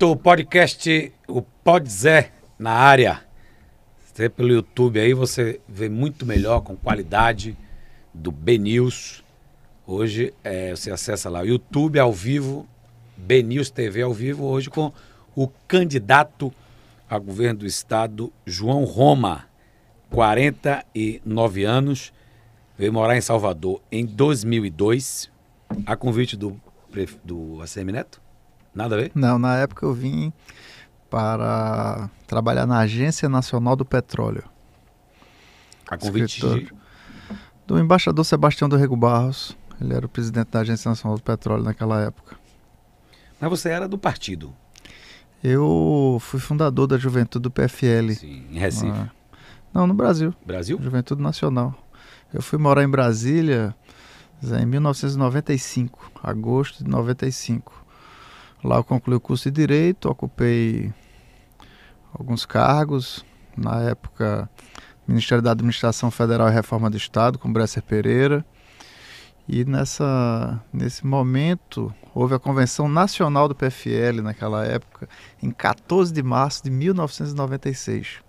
Certo, podcast, o Podzé na área. Você pelo YouTube aí, você vê muito melhor, com qualidade, do B-News. Hoje é, você acessa lá, YouTube ao vivo, B-News TV ao vivo, hoje com o candidato a governo do estado, João Roma, 49 anos, veio morar em Salvador em 2002, a convite do, do ACM Neto? Nada a ver? Não, na época eu vim para trabalhar na Agência Nacional do Petróleo. A convite de... do embaixador Sebastião do Rego Barros. Ele era o presidente da Agência Nacional do Petróleo naquela época. Mas você era do partido? Eu fui fundador da Juventude do PFL. Sim, em Recife. Ah, não, no Brasil. Brasil? Juventude Nacional. Eu fui morar em Brasília em 1995, agosto de 95. Lá eu concluí o curso de Direito, ocupei alguns cargos. Na época, Ministério da Administração Federal e Reforma do Estado, com Bresser Pereira. E nessa, nesse momento, houve a Convenção Nacional do PFL, naquela época, em 14 de março de 1996.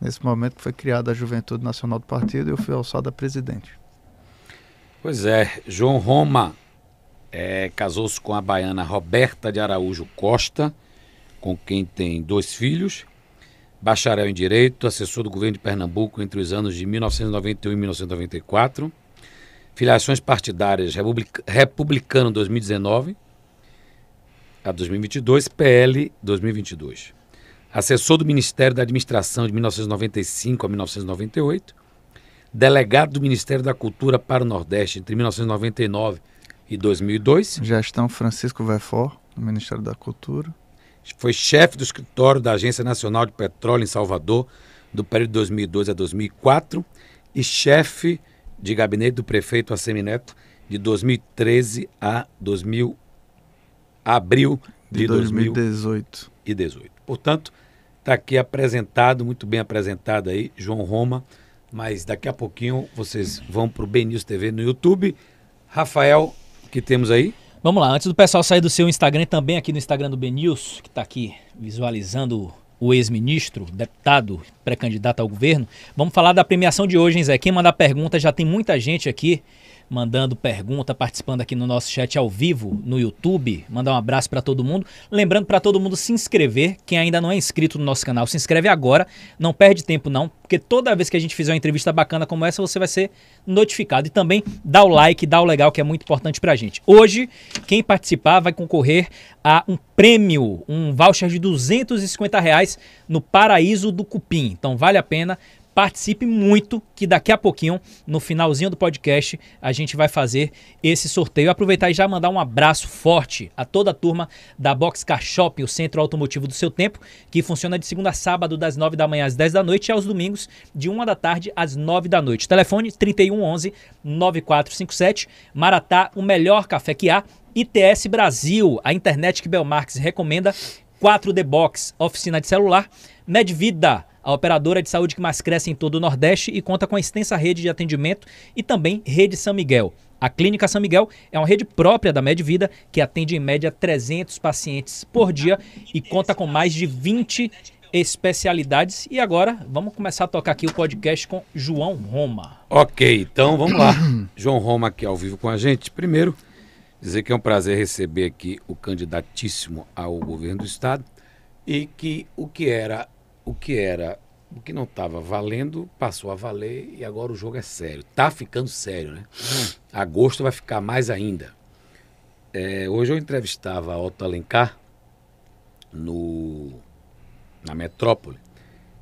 Nesse momento foi criada a Juventude Nacional do Partido e eu fui alçado a presidente. Pois é, João Roma é, casou-se com a baiana Roberta de Araújo Costa, com quem tem dois filhos, bacharel em Direito, assessor do governo de Pernambuco entre os anos de 1991 e 1994, filiações partidárias republic, republicano 2019 a 2022, PL 2022. Assessor do Ministério da Administração de 1995 a 1998, delegado do Ministério da Cultura para o Nordeste entre 1999 e 2002. Gestão Francisco Vefor, do Ministério da Cultura. Foi chefe do escritório da Agência Nacional de Petróleo em Salvador, do período de 2002 a 2004, e chefe de gabinete do prefeito Assemineto de 2013 a 2000, abril de, de 2018. 2018. Portanto, está aqui apresentado, muito bem apresentado aí, João Roma, mas daqui a pouquinho vocês vão para o BNews TV no YouTube. Rafael, que temos aí? Vamos lá, antes do pessoal sair do seu Instagram, também aqui no Instagram do BNews, que está aqui visualizando o ex-ministro, deputado, pré-candidato ao governo, vamos falar da premiação de hoje, hein, Zé? Quem mandar pergunta, já tem muita gente aqui mandando pergunta, participando aqui no nosso chat ao vivo no YouTube. Mandar um abraço para todo mundo. Lembrando para todo mundo se inscrever. Quem ainda não é inscrito no nosso canal, se inscreve agora. Não perde tempo não, porque toda vez que a gente fizer uma entrevista bacana como essa, você vai ser notificado. E também dá o like, dá o legal, que é muito importante para a gente. Hoje, quem participar vai concorrer a um prêmio, um voucher de 250 reais no Paraíso do Cupim. Então vale a pena participe muito, que daqui a pouquinho, no finalzinho do podcast, a gente vai fazer esse sorteio. Aproveitar e já mandar um abraço forte a toda a turma da Boxcar Shop, o centro automotivo do seu tempo, que funciona de segunda a sábado, das 9 da manhã às 10 da noite, e aos domingos, de 1 da tarde às 9 da noite. Telefone 3111 9457. Maratá, o melhor café que há. ITS Brasil, a internet que Belmarx recomenda. 4D Box, oficina de celular. Medvida a operadora de saúde que mais cresce em todo o Nordeste e conta com extensa rede de atendimento e também Rede São Miguel. A Clínica São Miguel é uma rede própria da Medvida que atende em média 300 pacientes por dia e conta com mais de 20 especialidades. E agora vamos começar a tocar aqui o podcast com João Roma. Ok, então vamos lá. João Roma aqui ao vivo com a gente. Primeiro, dizer que é um prazer receber aqui o candidatíssimo ao governo do estado e que o que era o que era, o que não estava valendo, passou a valer e agora o jogo é sério. Tá ficando sério, né? Agosto vai ficar mais ainda. É, hoje eu entrevistava a Otto Alencar no, na metrópole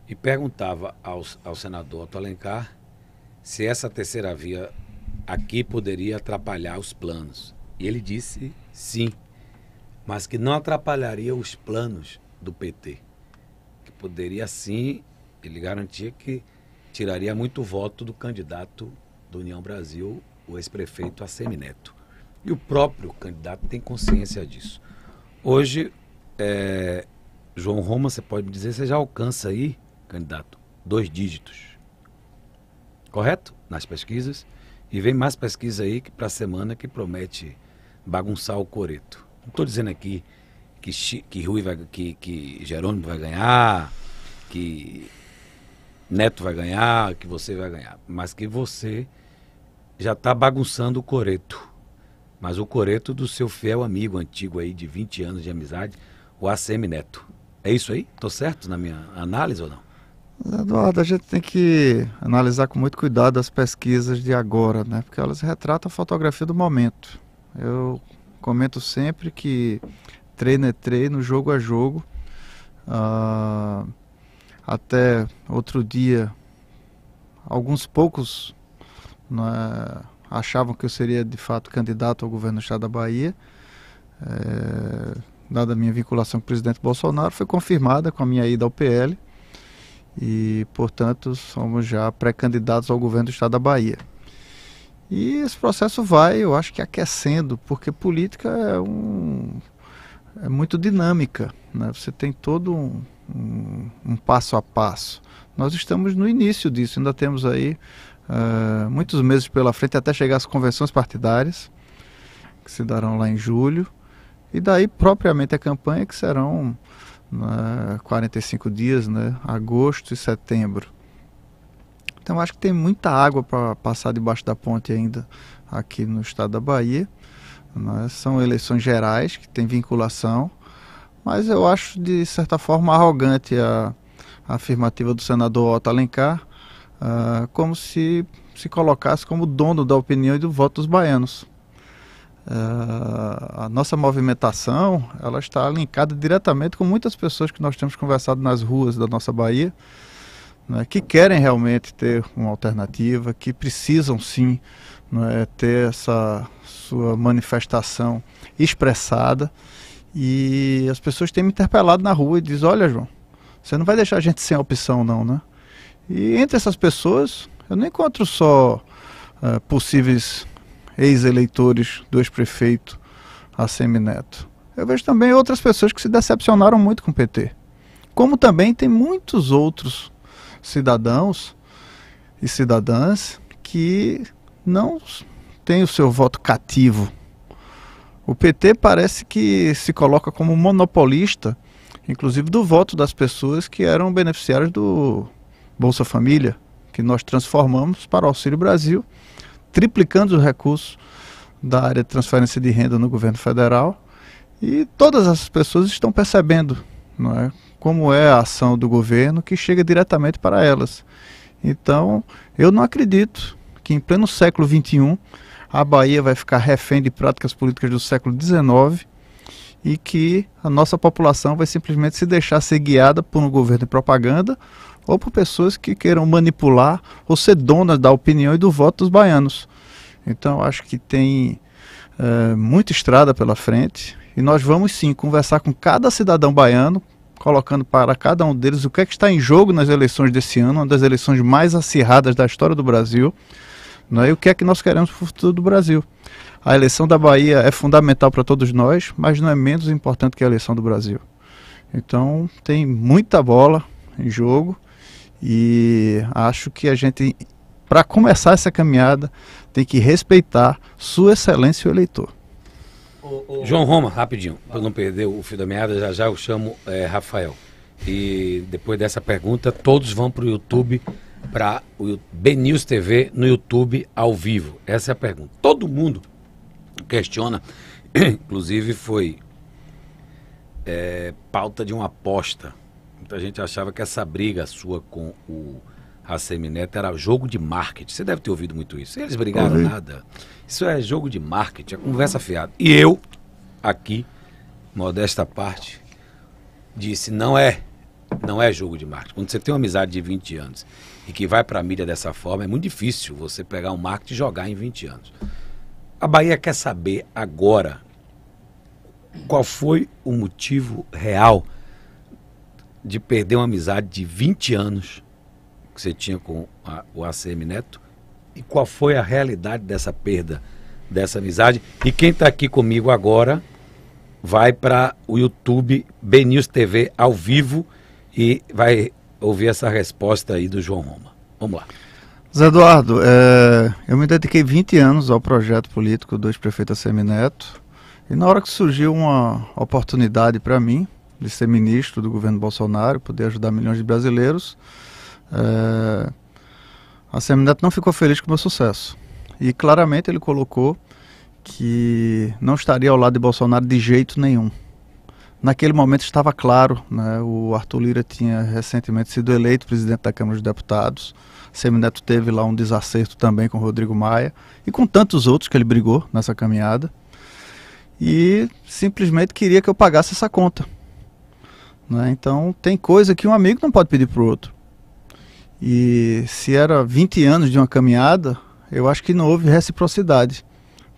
e perguntava ao, ao senador Otto Alencar se essa terceira via aqui poderia atrapalhar os planos. E ele disse sim, mas que não atrapalharia os planos do PT poderia sim, ele garantia que tiraria muito voto do candidato do União Brasil, o ex-prefeito Assemineto. E o próprio candidato tem consciência disso. Hoje, é, João Roma, você pode me dizer, você já alcança aí, candidato, dois dígitos. Correto? Nas pesquisas. E vem mais pesquisa aí para a semana que promete bagunçar o coreto. Não estou dizendo aqui que, que Rui vai, que, que Jerônimo vai ganhar, que Neto vai ganhar, que você vai ganhar, mas que você já está bagunçando o coreto. Mas o coreto do seu fiel amigo antigo aí de 20 anos de amizade, o ACM Neto. É isso aí? Tô certo na minha análise ou não? Eduardo, a gente tem que analisar com muito cuidado as pesquisas de agora, né? Porque elas retratam a fotografia do momento. Eu comento sempre que treino é treino, jogo é jogo. Uh, até outro dia, alguns poucos né, achavam que eu seria de fato candidato ao governo do estado da Bahia. É, dada a minha vinculação com o presidente Bolsonaro, foi confirmada com a minha ida ao PL e, portanto, somos já pré-candidatos ao governo do estado da Bahia. E esse processo vai, eu acho que aquecendo, porque política é, um, é muito dinâmica, né? você tem todo um, um, um passo a passo. Nós estamos no início disso, ainda temos aí uh, muitos meses pela frente até chegar às convenções partidárias, que se darão lá em julho, e daí propriamente a campanha, que serão né, 45 dias, né, agosto e setembro. Então acho que tem muita água para passar debaixo da ponte ainda aqui no estado da Bahia. Né? São eleições gerais que tem vinculação, mas eu acho de certa forma arrogante a, a afirmativa do senador Otto Alencar, uh, como se se colocasse como dono da opinião e do voto dos baianos. Uh, a nossa movimentação ela está linkada diretamente com muitas pessoas que nós temos conversado nas ruas da nossa Bahia, né, que querem realmente ter uma alternativa, que precisam sim né, ter essa sua manifestação expressada. E as pessoas têm me interpelado na rua e dizem: Olha, João, você não vai deixar a gente sem opção, não, né? E entre essas pessoas, eu não encontro só uh, possíveis ex-eleitores do ex-prefeito ACM Neto. Eu vejo também outras pessoas que se decepcionaram muito com o PT. Como também tem muitos outros cidadãos e cidadãs que não têm o seu voto cativo. O PT parece que se coloca como monopolista, inclusive do voto das pessoas que eram beneficiários do Bolsa Família, que nós transformamos para o Auxílio Brasil triplicando os recursos da área de transferência de renda no governo federal e todas as pessoas estão percebendo não é, como é a ação do governo que chega diretamente para elas. Então, eu não acredito que em pleno século XXI a Bahia vai ficar refém de práticas políticas do século XIX e que a nossa população vai simplesmente se deixar ser guiada por um governo de propaganda ou por pessoas que queiram manipular ou ser donas da opinião e do voto dos baianos. Então acho que tem é, muita estrada pela frente e nós vamos sim conversar com cada cidadão baiano, colocando para cada um deles o que é que está em jogo nas eleições desse ano, uma das eleições mais acirradas da história do Brasil, não é? e o que é que nós queremos para o futuro do Brasil. A eleição da Bahia é fundamental para todos nós, mas não é menos importante que a eleição do Brasil. Então tem muita bola em jogo e acho que a gente, para começar essa caminhada, tem que respeitar Sua Excelência o eleitor. João Roma, rapidinho, para não perder o fio da meada, já já eu chamo é, Rafael. E depois dessa pergunta, todos vão para o YouTube, para o BNews TV no YouTube ao vivo. Essa é a pergunta. Todo mundo questiona, inclusive foi é, pauta de uma aposta Muita gente achava que essa briga sua com o Racemi Neto era jogo de marketing. Você deve ter ouvido muito isso. Eles brigaram uhum. nada. Isso é jogo de marketing, é conversa fiada. E eu, aqui, modesta parte, disse, não é, não é jogo de marketing. Quando você tem uma amizade de 20 anos e que vai para a mídia dessa forma, é muito difícil você pegar um marketing e jogar em 20 anos. A Bahia quer saber agora qual foi o motivo real de perder uma amizade de 20 anos que você tinha com a, o ACM Neto e qual foi a realidade dessa perda dessa amizade. E quem está aqui comigo agora vai para o YouTube BNews TV ao vivo e vai ouvir essa resposta aí do João Roma. Vamos lá. Zé Eduardo, é, eu me dediquei 20 anos ao projeto político do ex-prefeito ACM Neto E na hora que surgiu uma oportunidade para mim de ser ministro do governo Bolsonaro, poder ajudar milhões de brasileiros, é, a Semineto não ficou feliz com o meu sucesso. E claramente ele colocou que não estaria ao lado de Bolsonaro de jeito nenhum. Naquele momento estava claro, né, o Arthur Lira tinha recentemente sido eleito presidente da Câmara dos Deputados, Semineto teve lá um desacerto também com Rodrigo Maia e com tantos outros que ele brigou nessa caminhada e simplesmente queria que eu pagasse essa conta. Né? Então tem coisa que um amigo não pode pedir para o outro. E se era 20 anos de uma caminhada, eu acho que não houve reciprocidade.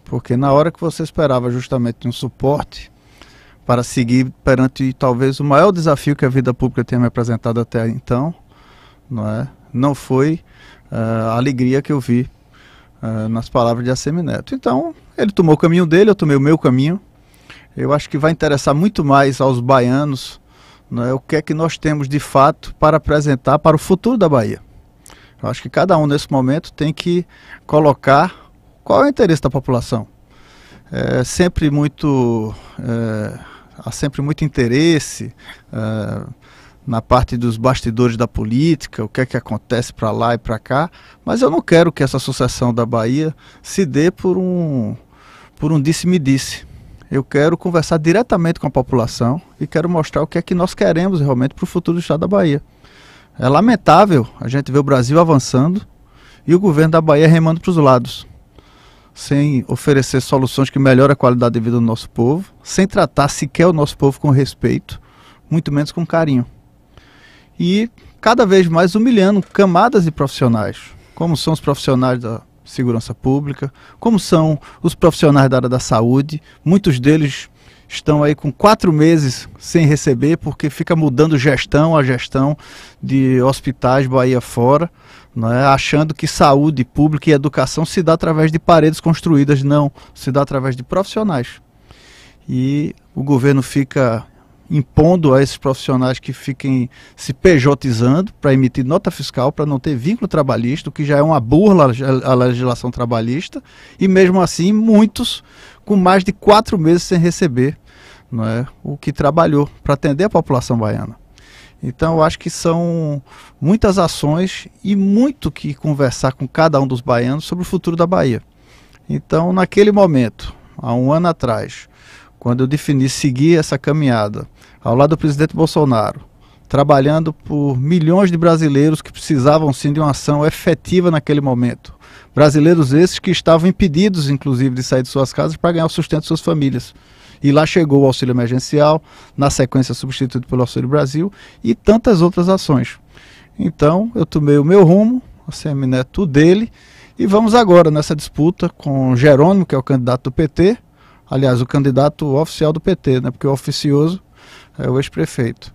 Porque na hora que você esperava justamente um suporte para seguir perante talvez o maior desafio que a vida pública tenha me apresentado até então, não é? Não foi uh, a alegria que eu vi uh, nas palavras de Assemi Neto. Então, ele tomou o caminho dele, eu tomei o meu caminho. Eu acho que vai interessar muito mais aos baianos é o que é que nós temos de fato para apresentar para o futuro da Bahia. Eu acho que cada um nesse momento tem que colocar qual é o interesse da população. É sempre muito, é, há sempre muito interesse é, na parte dos bastidores da política, o que é que acontece para lá e para cá, mas eu não quero que essa sucessão da Bahia se dê por um, por um disse-me-disse. -disse. Eu quero conversar diretamente com a população e quero mostrar o que é que nós queremos realmente para o futuro do estado da Bahia. É lamentável a gente ver o Brasil avançando e o governo da Bahia remando para os lados, sem oferecer soluções que melhorem a qualidade de vida do nosso povo, sem tratar sequer o nosso povo com respeito, muito menos com carinho. E cada vez mais humilhando camadas de profissionais, como são os profissionais da segurança pública, como são os profissionais da área da saúde. Muitos deles estão aí com quatro meses sem receber porque fica mudando gestão a gestão de hospitais Bahia fora, né, achando que saúde pública e educação se dá através de paredes construídas, não, se dá através de profissionais. E o governo fica impondo a esses profissionais que fiquem se pejotizando para emitir nota fiscal, para não ter vínculo trabalhista, o que já é uma burla à legislação trabalhista, e mesmo assim muitos com mais de quatro meses sem receber não é, o que trabalhou para atender a população baiana. Então eu acho que são muitas ações e muito que conversar com cada um dos baianos sobre o futuro da Bahia. Então naquele momento, há um ano atrás, quando eu defini seguir essa caminhada ao lado do presidente Bolsonaro, trabalhando por milhões de brasileiros que precisavam sim de uma ação efetiva naquele momento. Brasileiros esses que estavam impedidos, inclusive, de sair de suas casas para ganhar o sustento de suas famílias. E lá chegou o auxílio emergencial, na sequência substituído pelo Auxílio Brasil e tantas outras ações. Então, eu tomei o meu rumo, a semineto dele, e vamos agora nessa disputa com Jerônimo, que é o candidato do PT, aliás, o candidato oficial do PT, né, porque o oficioso é o ex-prefeito.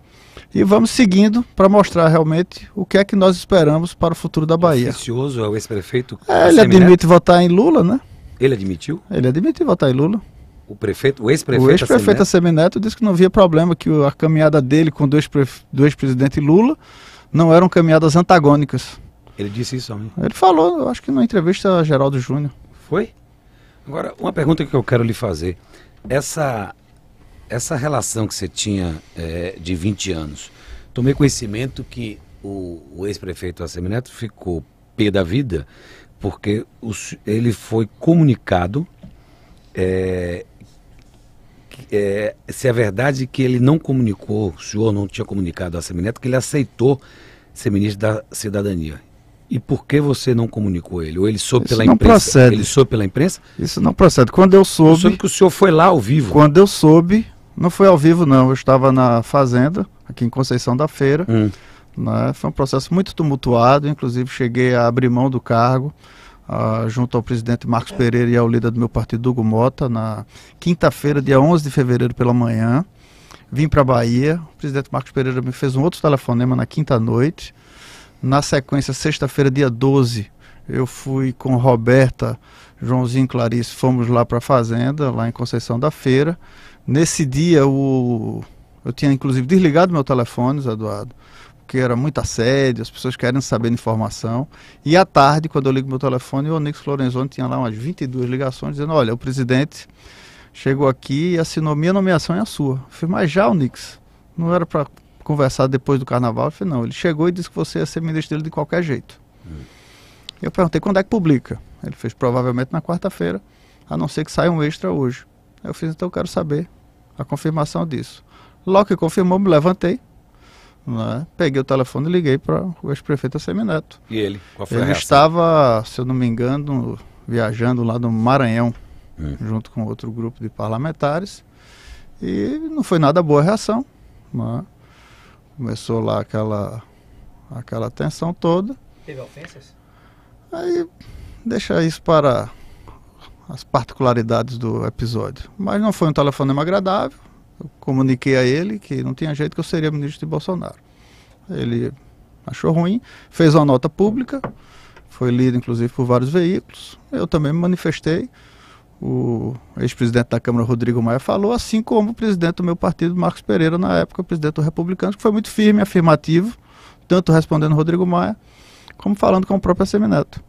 E vamos seguindo para mostrar realmente o que é que nós esperamos para o futuro da Bahia. Oficioso é o ex-prefeito? É, ele admite votar em Lula, né? Ele admitiu? Ele admitiu votar em Lula. O prefeito, o ex-prefeito O ex-prefeito Assemineto disse que não havia problema, que a caminhada dele com do ex-presidente Lula não eram caminhadas antagônicas. Ele disse isso também? Ele falou, eu acho que na entrevista a Geraldo Júnior. Foi? Agora, uma pergunta que eu quero lhe fazer. Essa essa relação que você tinha é, de 20 anos, tomei conhecimento que o, o ex-prefeito Assemineto ficou pé da vida porque ele foi comunicado é, é, se é verdade que ele não comunicou, o senhor não tinha comunicado a Semineto, que ele aceitou ser ministro da Cidadania. E por que você não comunicou ele? Ou ele soube Isso pela não imprensa? Procede. Ele soube pela imprensa? Isso não procede. Quando eu soube. Eu soube que o senhor foi lá ao vivo. Quando eu soube, não foi ao vivo, não. Eu estava na fazenda, aqui em Conceição da Feira. Hum. Né? Foi um processo muito tumultuado, inclusive cheguei a abrir mão do cargo. Uh, junto ao presidente Marcos Pereira e ao líder do meu partido, Hugo Mota, na quinta-feira, dia 11 de fevereiro pela manhã. Vim para a Bahia, o presidente Marcos Pereira me fez um outro telefonema na quinta-noite. Na sequência, sexta-feira, dia 12, eu fui com Roberta, Joãozinho e Clarice, fomos lá para a fazenda, lá em Conceição da Feira. Nesse dia, o... eu tinha inclusive desligado meu telefone, Eduardo, porque era muito assédio, as pessoas querem saber informação. E à tarde, quando eu ligo meu telefone, o Onix Lorenzoni tinha lá umas 22 ligações dizendo: olha, o presidente chegou aqui e assinou minha nomeação e a sua. Eu falei, mas já, Nix, não era para conversar depois do carnaval? Eu falei, não, ele chegou e disse que você ia ser ministro dele de qualquer jeito. Hum. Eu perguntei quando é que publica. Ele fez provavelmente na quarta-feira, a não ser que saia um extra hoje. Eu fiz, então eu quero saber a confirmação disso. Logo que confirmou, me levantei, né? peguei o telefone e liguei para o ex-prefeito Semineto. E ele? Qual foi ele a reação? estava, se eu não me engano, viajando lá no Maranhão, hum. junto com outro grupo de parlamentares. E não foi nada boa a reação. Né? Começou lá aquela, aquela tensão toda. Teve ofensas? Aí deixa isso para as particularidades do episódio. Mas não foi um telefonema agradável. Eu comuniquei a ele que não tinha jeito que eu seria ministro de Bolsonaro. Ele achou ruim, fez uma nota pública, foi lido inclusive por vários veículos. Eu também me manifestei. O ex-presidente da Câmara, Rodrigo Maia, falou, assim como o presidente do meu partido, Marcos Pereira, na época, o presidente do Republicano, que foi muito firme, afirmativo, tanto respondendo Rodrigo Maia, como falando com o próprio Semineto,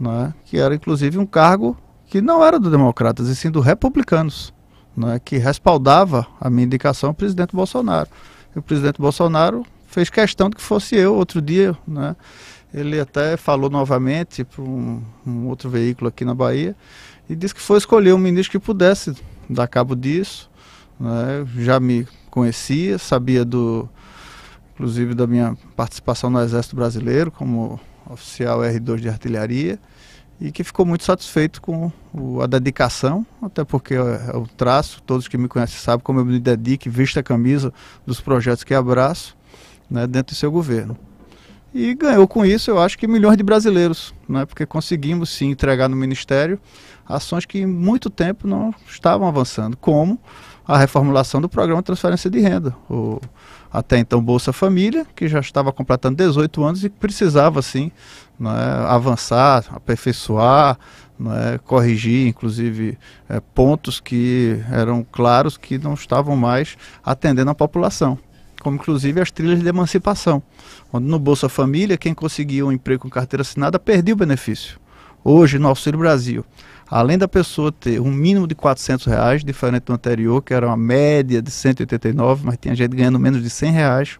né, que era inclusive um cargo que não era do Democratas, e sim do Republicanos, né, que respaldava a minha indicação ao presidente Bolsonaro. E o presidente Bolsonaro fez questão de que fosse eu outro dia, né, ele até falou novamente para um, um, outro veículo aqui na Bahia e disse que foi escolher um ministro que pudesse dar cabo disso. Né? Já me conhecia, sabia do, inclusive da minha participação no Exército Brasileiro como oficial R2 de artilharia e que ficou muito satisfeito com o, a dedicação, até porque é, é o traço, todos que me conhecem sabem como eu me dedico, visto a camisa dos projetos que abraço né, dentro do seu governo. E ganhou com isso, eu acho que milhões de brasileiros, né? porque conseguimos sim entregar no Ministério ações que em muito tempo não estavam avançando, como a reformulação do programa de transferência de renda. O, até então Bolsa Família, que já estava completando 18 anos e precisava sim né, avançar, aperfeiçoar, né, corrigir, inclusive, é, pontos que eram claros que não estavam mais atendendo a população como inclusive as trilhas de emancipação, onde no Bolsa Família, quem conseguia um emprego com carteira assinada perdia o benefício. Hoje, no Auxílio Brasil, além da pessoa ter um mínimo de 400 reais, diferente do anterior, que era uma média de 189, mas tinha gente ganhando menos de 100 reais,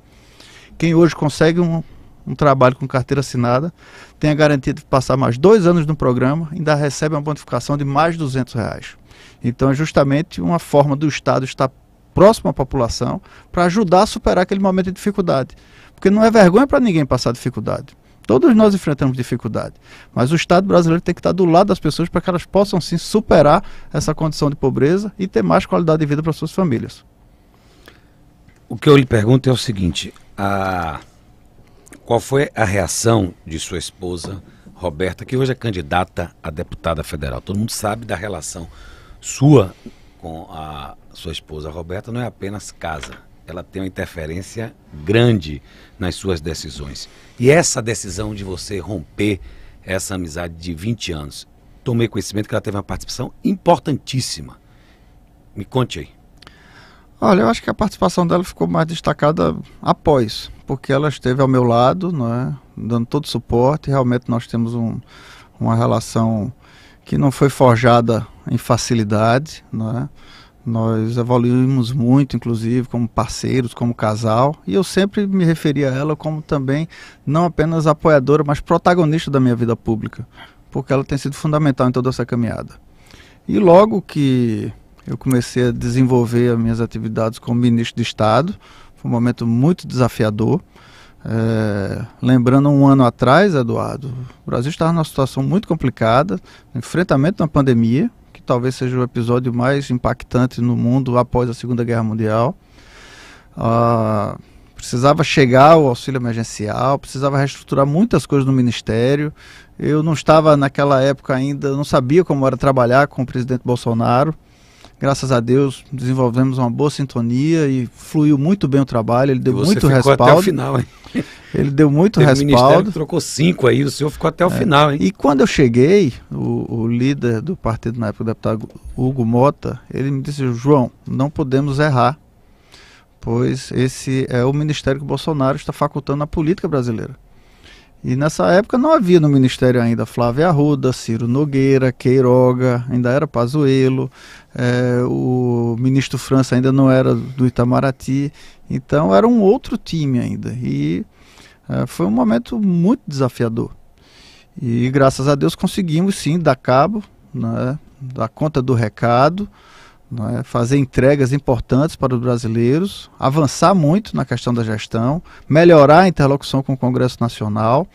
quem hoje consegue um, um trabalho com carteira assinada tem a garantia de passar mais dois anos no programa ainda recebe uma bonificação de mais de 200 reais. Então é justamente uma forma do Estado estar próximo à população para ajudar a superar aquele momento de dificuldade. Porque não é vergonha para ninguém passar dificuldade. Todos nós enfrentamos dificuldade, mas o Estado brasileiro tem que estar do lado das pessoas para que elas possam sim superar essa condição de pobreza e ter mais qualidade de vida para suas famílias. O que eu lhe pergunto é o seguinte: a... qual foi a reação de sua esposa, Roberta, que hoje é candidata a deputada federal? Todo mundo sabe da relação sua com a sua esposa Roberta não é apenas casa, ela tem uma interferência grande nas suas decisões. E essa decisão de você romper essa amizade de 20 anos, tomei conhecimento que ela teve uma participação importantíssima. Me conte aí. Olha, eu acho que a participação dela ficou mais destacada após, porque ela esteve ao meu lado, não é? dando todo o suporte. Realmente nós temos um, uma relação que não foi forjada em facilidade, não é? Nós evoluímos muito, inclusive, como parceiros, como casal, e eu sempre me referi a ela como também não apenas apoiadora, mas protagonista da minha vida pública, porque ela tem sido fundamental em toda essa caminhada. E logo que eu comecei a desenvolver as minhas atividades como ministro de Estado, foi um momento muito desafiador. É, lembrando um ano atrás, Eduardo, o Brasil estava numa situação muito complicada, enfrentamento da pandemia, talvez seja o episódio mais impactante no mundo após a Segunda Guerra Mundial. Uh, precisava chegar ao auxílio emergencial, precisava reestruturar muitas coisas no ministério. Eu não estava naquela época ainda, não sabia como era trabalhar com o presidente Bolsonaro. Graças a Deus desenvolvemos uma boa sintonia e fluiu muito bem o trabalho. Ele deu muito respaldo. Até o final, hein? Ele deu muito Teve respaldo. trocou cinco aí, o senhor ficou até o é. final, hein? E quando eu cheguei, o, o, líder do partido na época, o deputado Hugo Mota, ele me disse: João, não podemos errar, pois esse é o ministério que o Bolsonaro está facultando na política brasileira. E nessa época não havia no Ministério ainda Flávia Arruda, Ciro Nogueira, Queiroga, ainda era Pazuello, é, o ministro França ainda não era do Itamaraty, então era um outro time ainda. E é, foi um momento muito desafiador. E graças a Deus conseguimos sim dar cabo, né, dar conta do recado, né, fazer entregas importantes para os brasileiros, avançar muito na questão da gestão, melhorar a interlocução com o Congresso Nacional,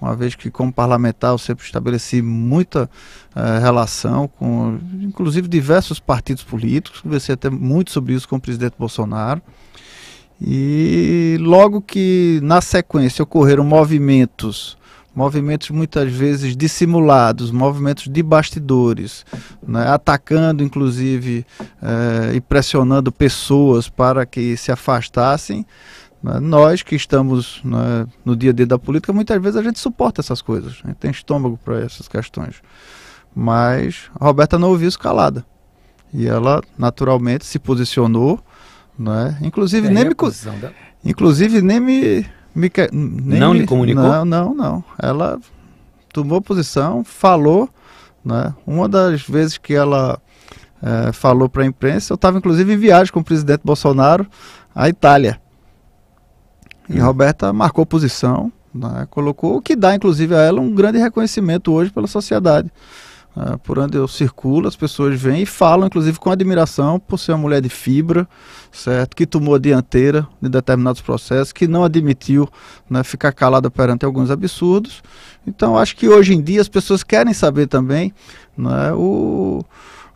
uma vez que como parlamentar eu sempre estabeleci muita eh, relação com, inclusive diversos partidos políticos, conversei até muito sobre isso com o presidente Bolsonaro. E logo que na sequência ocorreram movimentos movimentos muitas vezes dissimulados, movimentos de bastidores, né, atacando inclusive eh, e pressionando pessoas para que se afastassem. Né, nós que estamos né, no dia a dia da política, muitas vezes a gente suporta essas coisas, a gente tem estômago para essas questões. Mas a Roberta não ouviu isso calada. E ela naturalmente se posicionou, né? inclusive, nem me, inclusive nem me Mica... não lhe comunicou? Não, não, não. Ela tomou posição, falou. Né? Uma das vezes que ela é, falou para a imprensa, eu estava inclusive em viagem com o presidente Bolsonaro à Itália. E hum. Roberta marcou posição, né? colocou o que dá inclusive a ela um grande reconhecimento hoje pela sociedade. Uh, por onde eu circulo, as pessoas vêm e falam, inclusive com admiração, por ser uma mulher de fibra, certo? Que tomou a dianteira de determinados processos, que não admitiu né, ficar calada perante alguns absurdos. Então, acho que hoje em dia as pessoas querem saber também né, o,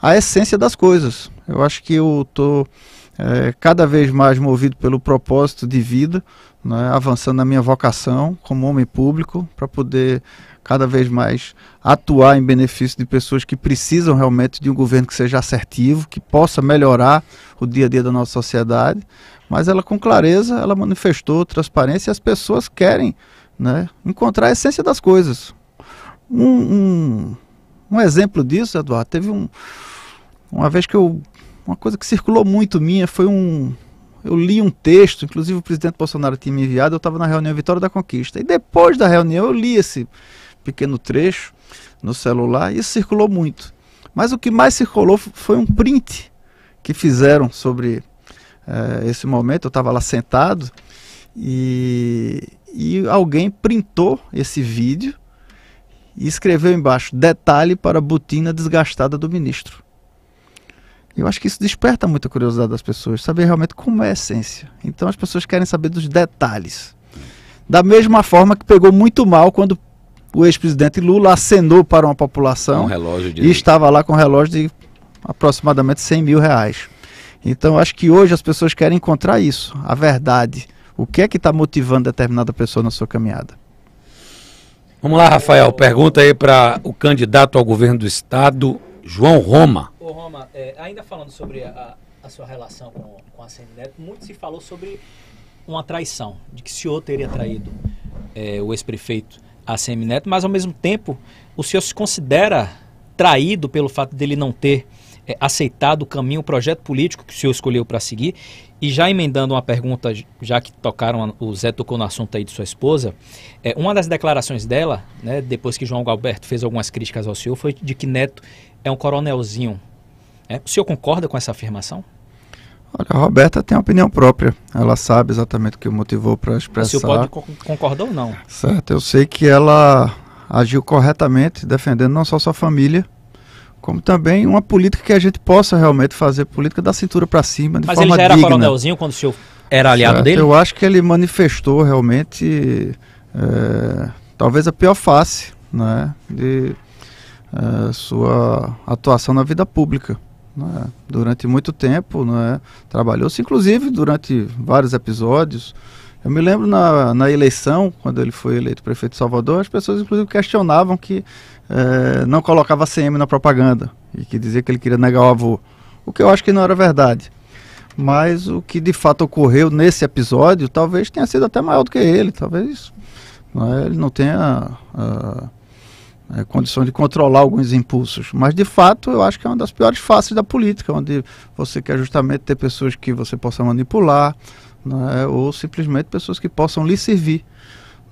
a essência das coisas. Eu acho que eu estou é, cada vez mais movido pelo propósito de vida, né, avançando na minha vocação como homem público, para poder cada vez mais atuar em benefício de pessoas que precisam realmente de um governo que seja assertivo, que possa melhorar o dia a dia da nossa sociedade. Mas ela, com clareza, ela manifestou transparência e as pessoas querem né, encontrar a essência das coisas. Um, um, um exemplo disso, Eduardo, teve um, uma vez que eu. Uma coisa que circulou muito minha foi um, eu li um texto, inclusive o presidente Bolsonaro tinha me enviado, eu estava na reunião Vitória da Conquista. E depois da reunião eu li esse pequeno trecho no celular e isso circulou muito. Mas o que mais circulou foi um print que fizeram sobre é, esse momento. Eu estava lá sentado e, e alguém printou esse vídeo e escreveu embaixo: detalhe para a botina desgastada do ministro. Eu acho que isso desperta muita curiosidade das pessoas, saber realmente como é a essência. Então as pessoas querem saber dos detalhes. Da mesma forma que pegou muito mal quando o ex-presidente Lula acenou para uma população um de... e estava lá com um relógio de aproximadamente 100 mil reais. Então acho que hoje as pessoas querem encontrar isso, a verdade. O que é que está motivando determinada pessoa na sua caminhada? Vamos lá, Rafael. Pergunta aí para o candidato ao governo do estado, João Roma. Ô, Roma, é, ainda falando sobre a, a sua relação com, com a Semineto, muito se falou sobre uma traição, de que o senhor teria traído é, o ex-prefeito a Semineto, mas ao mesmo tempo o senhor se considera traído pelo fato dele não ter é, aceitado o caminho, o projeto político que o senhor escolheu para seguir. E já emendando uma pergunta, já que tocaram, o Zé tocou no assunto aí de sua esposa, é, uma das declarações dela, né, depois que João Galberto fez algumas críticas ao senhor, foi de que Neto é um coronelzinho. É, o senhor concorda com essa afirmação? Olha, a Roberta tem opinião própria. Ela sabe exatamente o que motivou para expressar. O senhor pode concordar ou não? Certo, eu sei que ela agiu corretamente, defendendo não só sua família, como também uma política que a gente possa realmente fazer política da cintura para cima, de Mas forma ele já era digna. coronelzinho quando o senhor era aliado certo, dele? Eu acho que ele manifestou realmente é, talvez a pior face né, de é, sua atuação na vida pública. Né, durante muito tempo, né, trabalhou-se inclusive durante vários episódios. Eu me lembro na, na eleição, quando ele foi eleito prefeito de Salvador, as pessoas inclusive questionavam que é, não colocava CM na propaganda e que dizia que ele queria negar o avô. O que eu acho que não era verdade. Mas o que de fato ocorreu nesse episódio talvez tenha sido até maior do que ele. Talvez é, ele não tenha uh, é, condição de controlar alguns impulsos. Mas de fato eu acho que é uma das piores faces da política, onde você quer justamente ter pessoas que você possa manipular, é, ou simplesmente pessoas que possam lhe servir.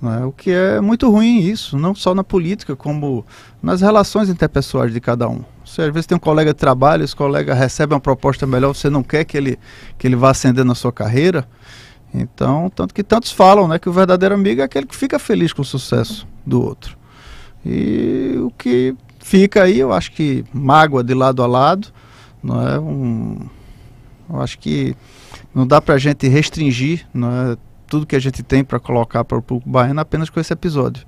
Né? O que é muito ruim isso, não só na política, como nas relações interpessoais de cada um. Você às vezes tem um colega de trabalho, esse colega recebe uma proposta melhor, você não quer que ele, que ele vá ascender na sua carreira. Então, tanto que tantos falam né, que o verdadeiro amigo é aquele que fica feliz com o sucesso do outro. E o que fica aí, eu acho que mágoa de lado a lado, não é um. Eu acho que não dá para a gente restringir não é, tudo que a gente tem para colocar para o público baiano apenas com esse episódio.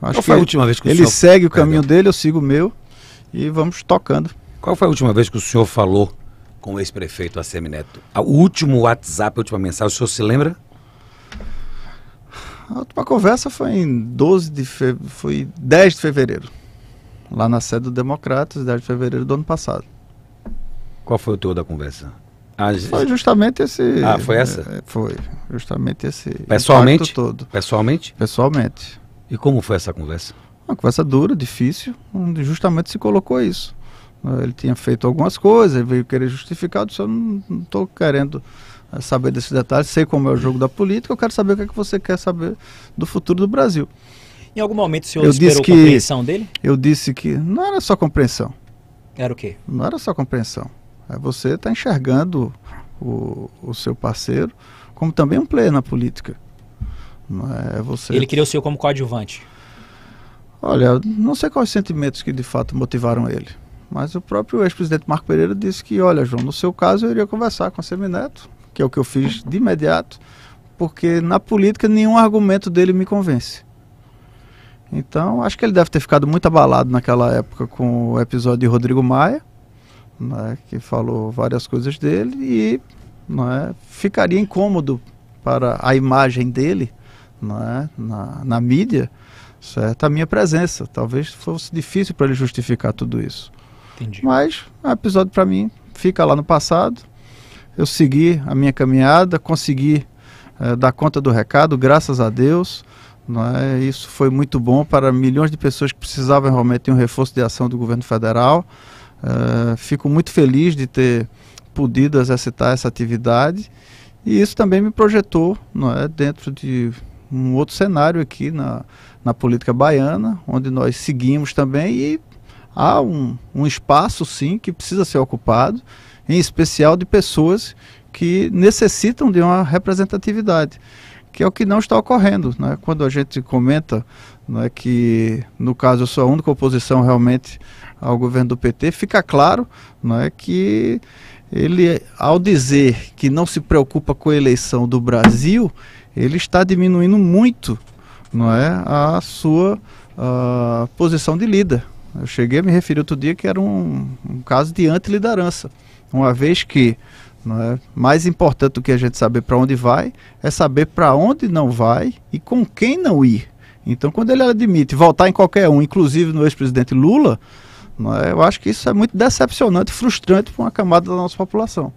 Acho Qual foi a última vez que o ele senhor... segue o caminho dele, eu sigo o meu e vamos tocando. Qual foi a última vez que o senhor falou com o ex-prefeito Assemineto? O último WhatsApp, a última mensagem, o senhor se lembra? A última conversa foi em 12 de fe... foi 10 de fevereiro, lá na sede do Democratas, 10 de fevereiro do ano passado. Qual foi o teu da conversa? Ah, foi justamente esse. Ah, foi essa? É, foi justamente esse. Pessoalmente? Todo. Pessoalmente? Pessoalmente. E como foi essa conversa? Uma conversa dura, difícil, onde justamente se colocou isso. Ele tinha feito algumas coisas, veio querer justificar, disse, eu não estou querendo saber desses detalhes, sei como é o jogo da política, eu quero saber o que, é que você quer saber do futuro do Brasil. Em algum momento o senhor eu esperou que, compreensão dele? Eu disse que não era só compreensão. Era o quê? Não era só compreensão. É você está enxergando o, o seu parceiro como também um player na política. É você... Ele queria o senhor como coadjuvante. Olha, não sei quais sentimentos que de fato motivaram ele. Mas o próprio ex-presidente Marco Pereira disse que, olha, João, no seu caso eu iria conversar com a Semineto, que é o que eu fiz de imediato, porque na política nenhum argumento dele me convence. Então, acho que ele deve ter ficado muito abalado naquela época com o episódio de Rodrigo Maia, né, que falou várias coisas dele, e né, ficaria incômodo para a imagem dele né, na, na mídia, certo? a minha presença. Talvez fosse difícil para ele justificar tudo isso. Entendi. Mas o episódio para mim fica lá no passado. Eu segui a minha caminhada, consegui é, dar conta do recado, graças a Deus. É? Isso foi muito bom para milhões de pessoas que precisavam realmente de um reforço de ação do governo federal. É, fico muito feliz de ter podido exercitar essa atividade e isso também me projetou é, dentro de um outro cenário aqui na, na política baiana, onde nós seguimos também e há um, um espaço, sim, que precisa ser ocupado, em especial de pessoas que necessitam de uma representatividade, que é o que não está ocorrendo. Né? Quando a gente comenta né, que, no caso, eu sou a única oposição realmente ao governo do PT, fica claro né, que ele, ao dizer que não se preocupa com a eleição do Brasil, ele está diminuindo muito não é, a sua a posição de líder. Eu cheguei a me referir outro dia que era um, um caso de antiliderança, uma vez que é, mais importante do que a gente saber para onde vai é saber para onde não vai e com quem não ir. Então, quando ele admite voltar em qualquer um, inclusive no ex-presidente Lula, é, eu acho que isso é muito decepcionante frustrante para uma camada da nossa população.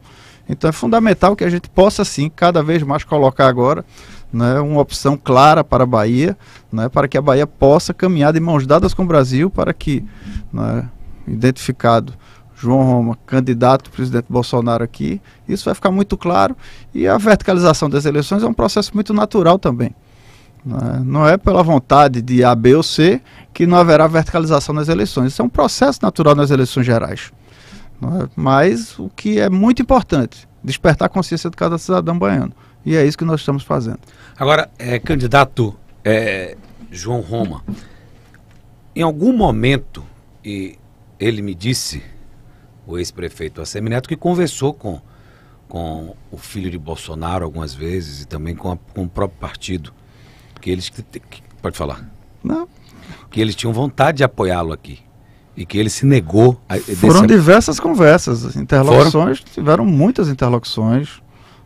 Então, é fundamental que a gente possa, sim, cada vez mais colocar agora né, uma opção clara para a Bahia, né, para que a Bahia possa caminhar de mãos dadas com o Brasil, para que, né, identificado João Roma, candidato presidente Bolsonaro aqui, isso vai ficar muito claro. E a verticalização das eleições é um processo muito natural também. Né. Não é pela vontade de A, B ou C que não haverá verticalização nas eleições. Isso é um processo natural nas eleições gerais. É? Mas o que é muito importante, despertar a consciência de cada cidadão baiano. E é isso que nós estamos fazendo. Agora, é, candidato é, João Roma, em algum momento, e ele me disse, o ex-prefeito Assemineto, que conversou com, com o filho de Bolsonaro algumas vezes e também com, a, com o próprio partido, que eles... Que, pode falar. Não. Que eles tinham vontade de apoiá-lo aqui e que ele se negou. A, Foram desse... diversas conversas, interlocuções, Foram? tiveram muitas interlocuções,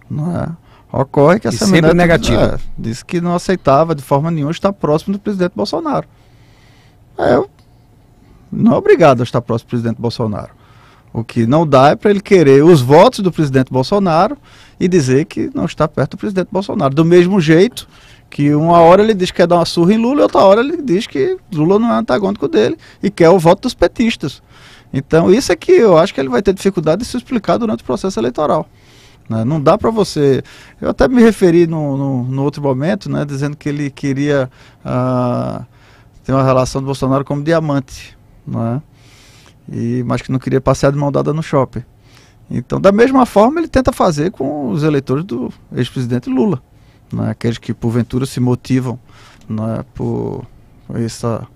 não é? Ocorre que a sempre negativo. É, disse que não aceitava de forma nenhuma estar próximo do presidente Bolsonaro. É, não é obrigado a estar próximo do presidente Bolsonaro. O que não dá é para ele querer os votos do presidente Bolsonaro e dizer que não está perto do presidente Bolsonaro. Do mesmo jeito que uma hora ele diz que quer dar uma surra em Lula e outra hora ele diz que Lula não é antagônico dele e quer o voto dos petistas. Então isso é que eu acho que ele vai ter dificuldade de se explicar durante o processo eleitoral. Né? Não dá para você. Eu até me referi no, no, no, outro momento, né, dizendo que ele queria uh, ter uma relação do Bolsonaro como diamante, né? E, mas que não queria passear de mão dada no shopping. Então, da mesma forma, ele tenta fazer com os eleitores do ex-presidente Lula, né? aqueles que porventura se motivam né, por essa,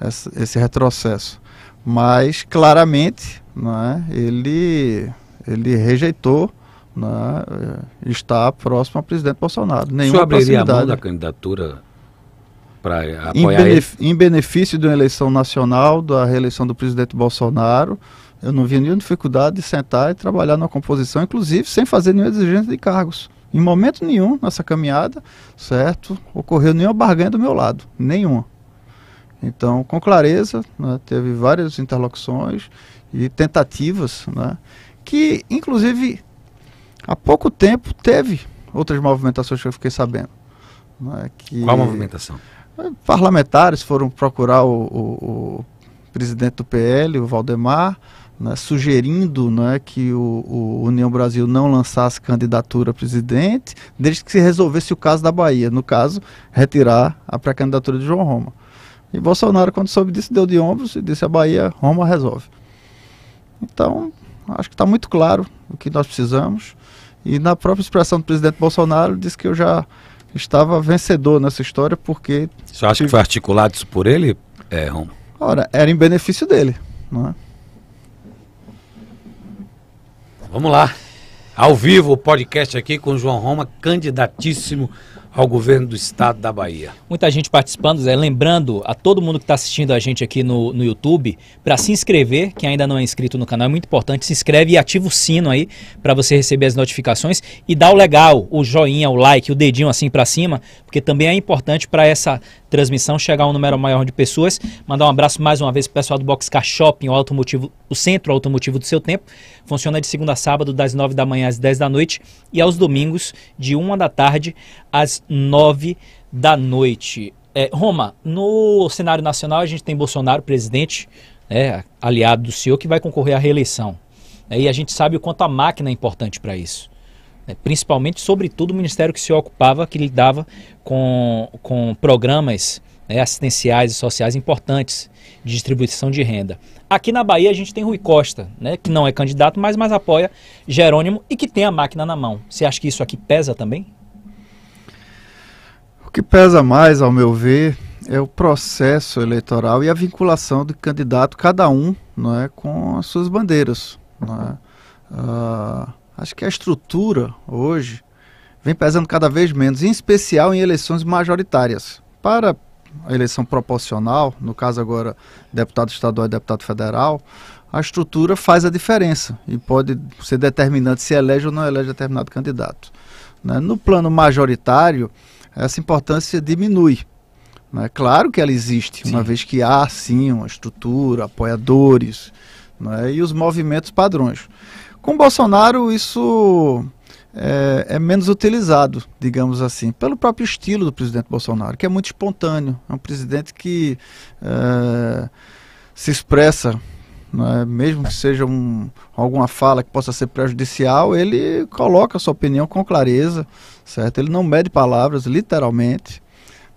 essa, esse retrocesso. Mas, claramente, né, ele, ele rejeitou né, estar próximo ao presidente Bolsonaro. Nenhuma o abriria a mão da candidatura para apoiar em, benef ele? em benefício de uma eleição nacional, da reeleição do presidente Bolsonaro, eu não vi nenhuma dificuldade de sentar e trabalhar na composição, inclusive sem fazer nenhuma exigência de cargos. Em momento nenhum nessa caminhada, certo, ocorreu nenhuma barganha do meu lado, nenhuma. Então, com clareza, né, teve várias interlocuções e tentativas, né, que inclusive há pouco tempo teve outras movimentações que eu fiquei sabendo. Né, que Qual movimentação? Parlamentares foram procurar o, o, o presidente do PL, o Valdemar, né, sugerindo né, que o, o, União Brasil não lançasse candidatura a presidente, desde que se resolvesse o caso da Bahia, no caso, retirar a pré-candidatura de João Roma. E Bolsonaro, quando soube disso, deu de ombros e disse a Bahia, Roma resolve. Então, acho que está muito claro o que nós precisamos. E na própria expressão do presidente Bolsonaro, disse que eu já estava vencedor nessa história, porque. Você acha tive... que foi articulado isso por ele, é, Roma? Ora, era em benefício dele, não é? Vamos lá. Ao vivo, o podcast aqui com o João Roma, candidatíssimo ao governo do estado da Bahia. Muita gente participando, Zé. Lembrando a todo mundo que está assistindo a gente aqui no, no YouTube, para se inscrever, quem ainda não é inscrito no canal, é muito importante, se inscreve e ativa o sino aí para você receber as notificações e dá o legal, o joinha, o like, o dedinho assim para cima, porque também é importante para essa transmissão chegar a um número maior de pessoas. Mandar um abraço mais uma vez para o pessoal do Boxcar Shopping, o automotivo, o centro automotivo do seu tempo. Funciona de segunda a sábado, das 9 da manhã às 10 da noite e aos domingos, de 1 da tarde às 9 da noite. É, Roma, no cenário nacional a gente tem Bolsonaro, presidente, né, aliado do senhor, que vai concorrer à reeleição. É, e a gente sabe o quanto a máquina é importante para isso né, principalmente, sobretudo, o ministério que se ocupava, que lidava com, com programas né, assistenciais e sociais importantes de distribuição de renda. Aqui na Bahia a gente tem Rui Costa, né, que não é candidato, mas mais apoia Jerônimo e que tem a máquina na mão. Você acha que isso aqui pesa também? Que pesa mais, ao meu ver, é o processo eleitoral e a vinculação do candidato, cada um, não é, com as suas bandeiras. Não é? Uh, Acho que a estrutura hoje vem pesando cada vez menos, em especial em eleições majoritárias. Para a eleição proporcional, no caso agora deputado estadual e deputado federal, a estrutura faz a diferença e pode ser determinante se elege ou não elege determinado candidato. Né? No plano majoritário, essa importância diminui. Né? Claro que ela existe, sim. uma vez que há sim uma estrutura, apoiadores né? e os movimentos padrões. Com Bolsonaro, isso é, é, menos utilizado, digamos assim, pelo próprio estilo do presidente Bolsonaro, que é muito espontâneo. É um presidente que é, se expressa, é? mesmo que seja um, alguma fala que possa ser prejudicial, ele coloca a sua opinião com clareza, certo? Ele não mede palavras, literalmente,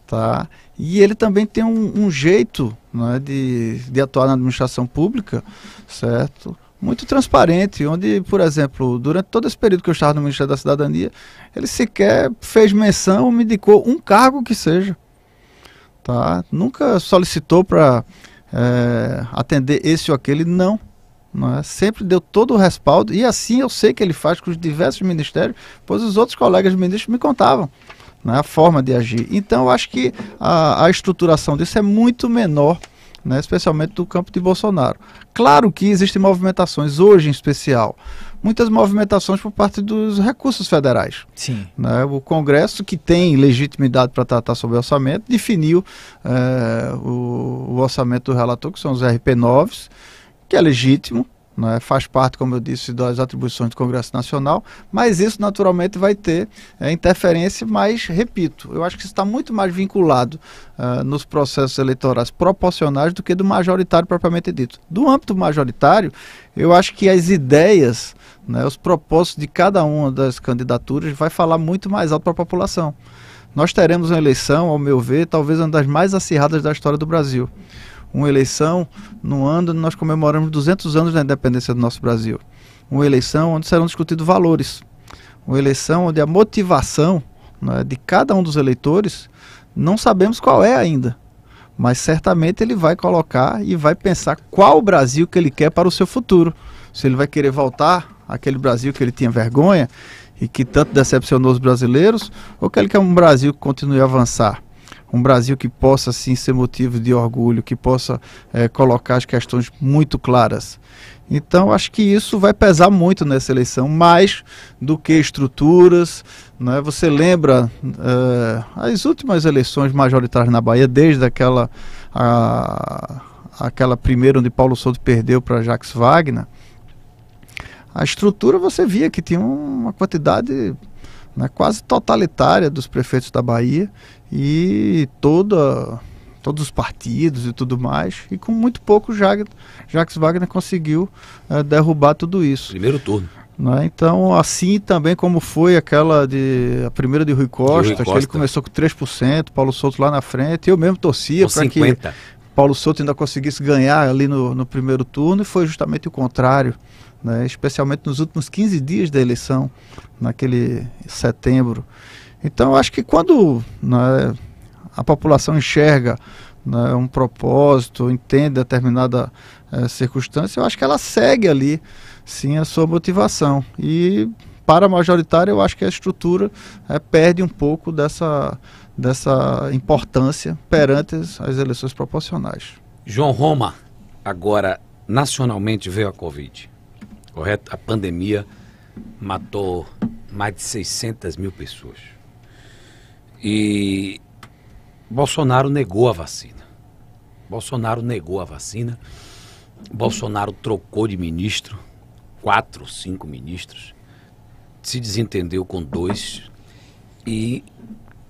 tá? E ele também tem um, um jeito é, de, de atuar na administração pública, certo? muito transparente, onde, por exemplo, durante todo esse período que eu estava no Ministério da Cidadania, ele sequer fez menção, me indicou um cargo que seja. Tá? Nunca solicitou para é, atender esse ou aquele, não. Não é? Sempre deu todo o respaldo, e assim eu sei que ele faz com os diversos ministérios, pois os outros colegas ministros me contavam né, a forma de agir. Então eu acho que a, a estruturação disso é muito menor né, especialmente do campo de Bolsonaro. Claro que existem movimentações, hoje em especial, muitas movimentações por parte dos recursos federais. Sim. Né, o Congresso, que tem legitimidade para tratar sobre orçamento, definiu é, o, o, orçamento do relator, que são os RP9s, que é legítimo, né, faz parte, como eu disse, das atribuições do Congresso Nacional, mas isso naturalmente vai ter é, interferência, mas, repito, eu acho que está muito mais vinculado uh, nos processos eleitorais proporcionais do que do majoritário propriamente dito. Do âmbito majoritário, eu acho que as ideias né, os propósitos de cada uma das candidaturas vai falar muito mais alto para a população. Nós teremos uma eleição, ao meu ver, talvez uma das mais acirradas da história do Brasil. Uma eleição no ano nós comemoramos 200 anos da independência do nosso Brasil. Uma eleição onde serão discutidos valores. Uma eleição onde a motivação né, de cada um dos eleitores não sabemos qual é ainda mas certamente ele vai colocar e vai pensar qual o Brasil que ele quer para o seu futuro. Se ele vai querer voltar àquele Brasil que ele tinha vergonha e que tanto decepcionou os brasileiros, ou que ele quer um Brasil que continue a avançar. Um Brasil que possa sim ser motivo de orgulho, que possa é, colocar as questões muito claras. Então, acho que isso vai pesar muito nessa eleição, mais do que estruturas. Né? Você lembra uh, as últimas eleições majoritárias na Bahia, desde aquela, a, aquela primeira onde Paulo Souto perdeu para Jacques Wagner. A estrutura você via que tinha uma quantidade né, quase totalitária dos prefeitos da Bahia e toda todos os partidos e tudo mais, e com muito pouco Jacques Wagner conseguiu uh, derrubar tudo isso. Primeiro turno. Né? Então, assim também como foi aquela de a primeira de Rui Costa, de Rui Costa. que ele começou com 3%, Paulo Souto lá na frente, eu mesmo torcia para que Paulo Souto ainda conseguisse ganhar ali no, no primeiro turno, e foi justamente o contrário. Né? especialmente nos últimos 15 dias da eleição, naquele setembro. Então, acho que quando né, a população enxerga né, um propósito, entende determinada é, circunstância, eu acho que ela segue ali, sim, a sua motivação. E para a majoritária, eu acho que a estrutura é, perde um pouco dessa, dessa importância perante as eleições proporcionais. João Roma, agora nacionalmente veio a Covid, correto? A pandemia matou mais de 600 mil pessoas. E Bolsonaro negou a vacina. Bolsonaro negou a vacina. Bolsonaro trocou de ministro, quatro, cinco ministros, se desentendeu com dois e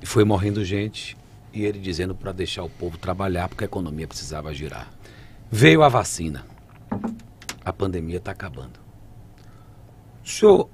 foi morrendo gente e ele dizendo para deixar o povo trabalhar porque a economia precisava girar. Veio a vacina. A pandemia está acabando. O senhor,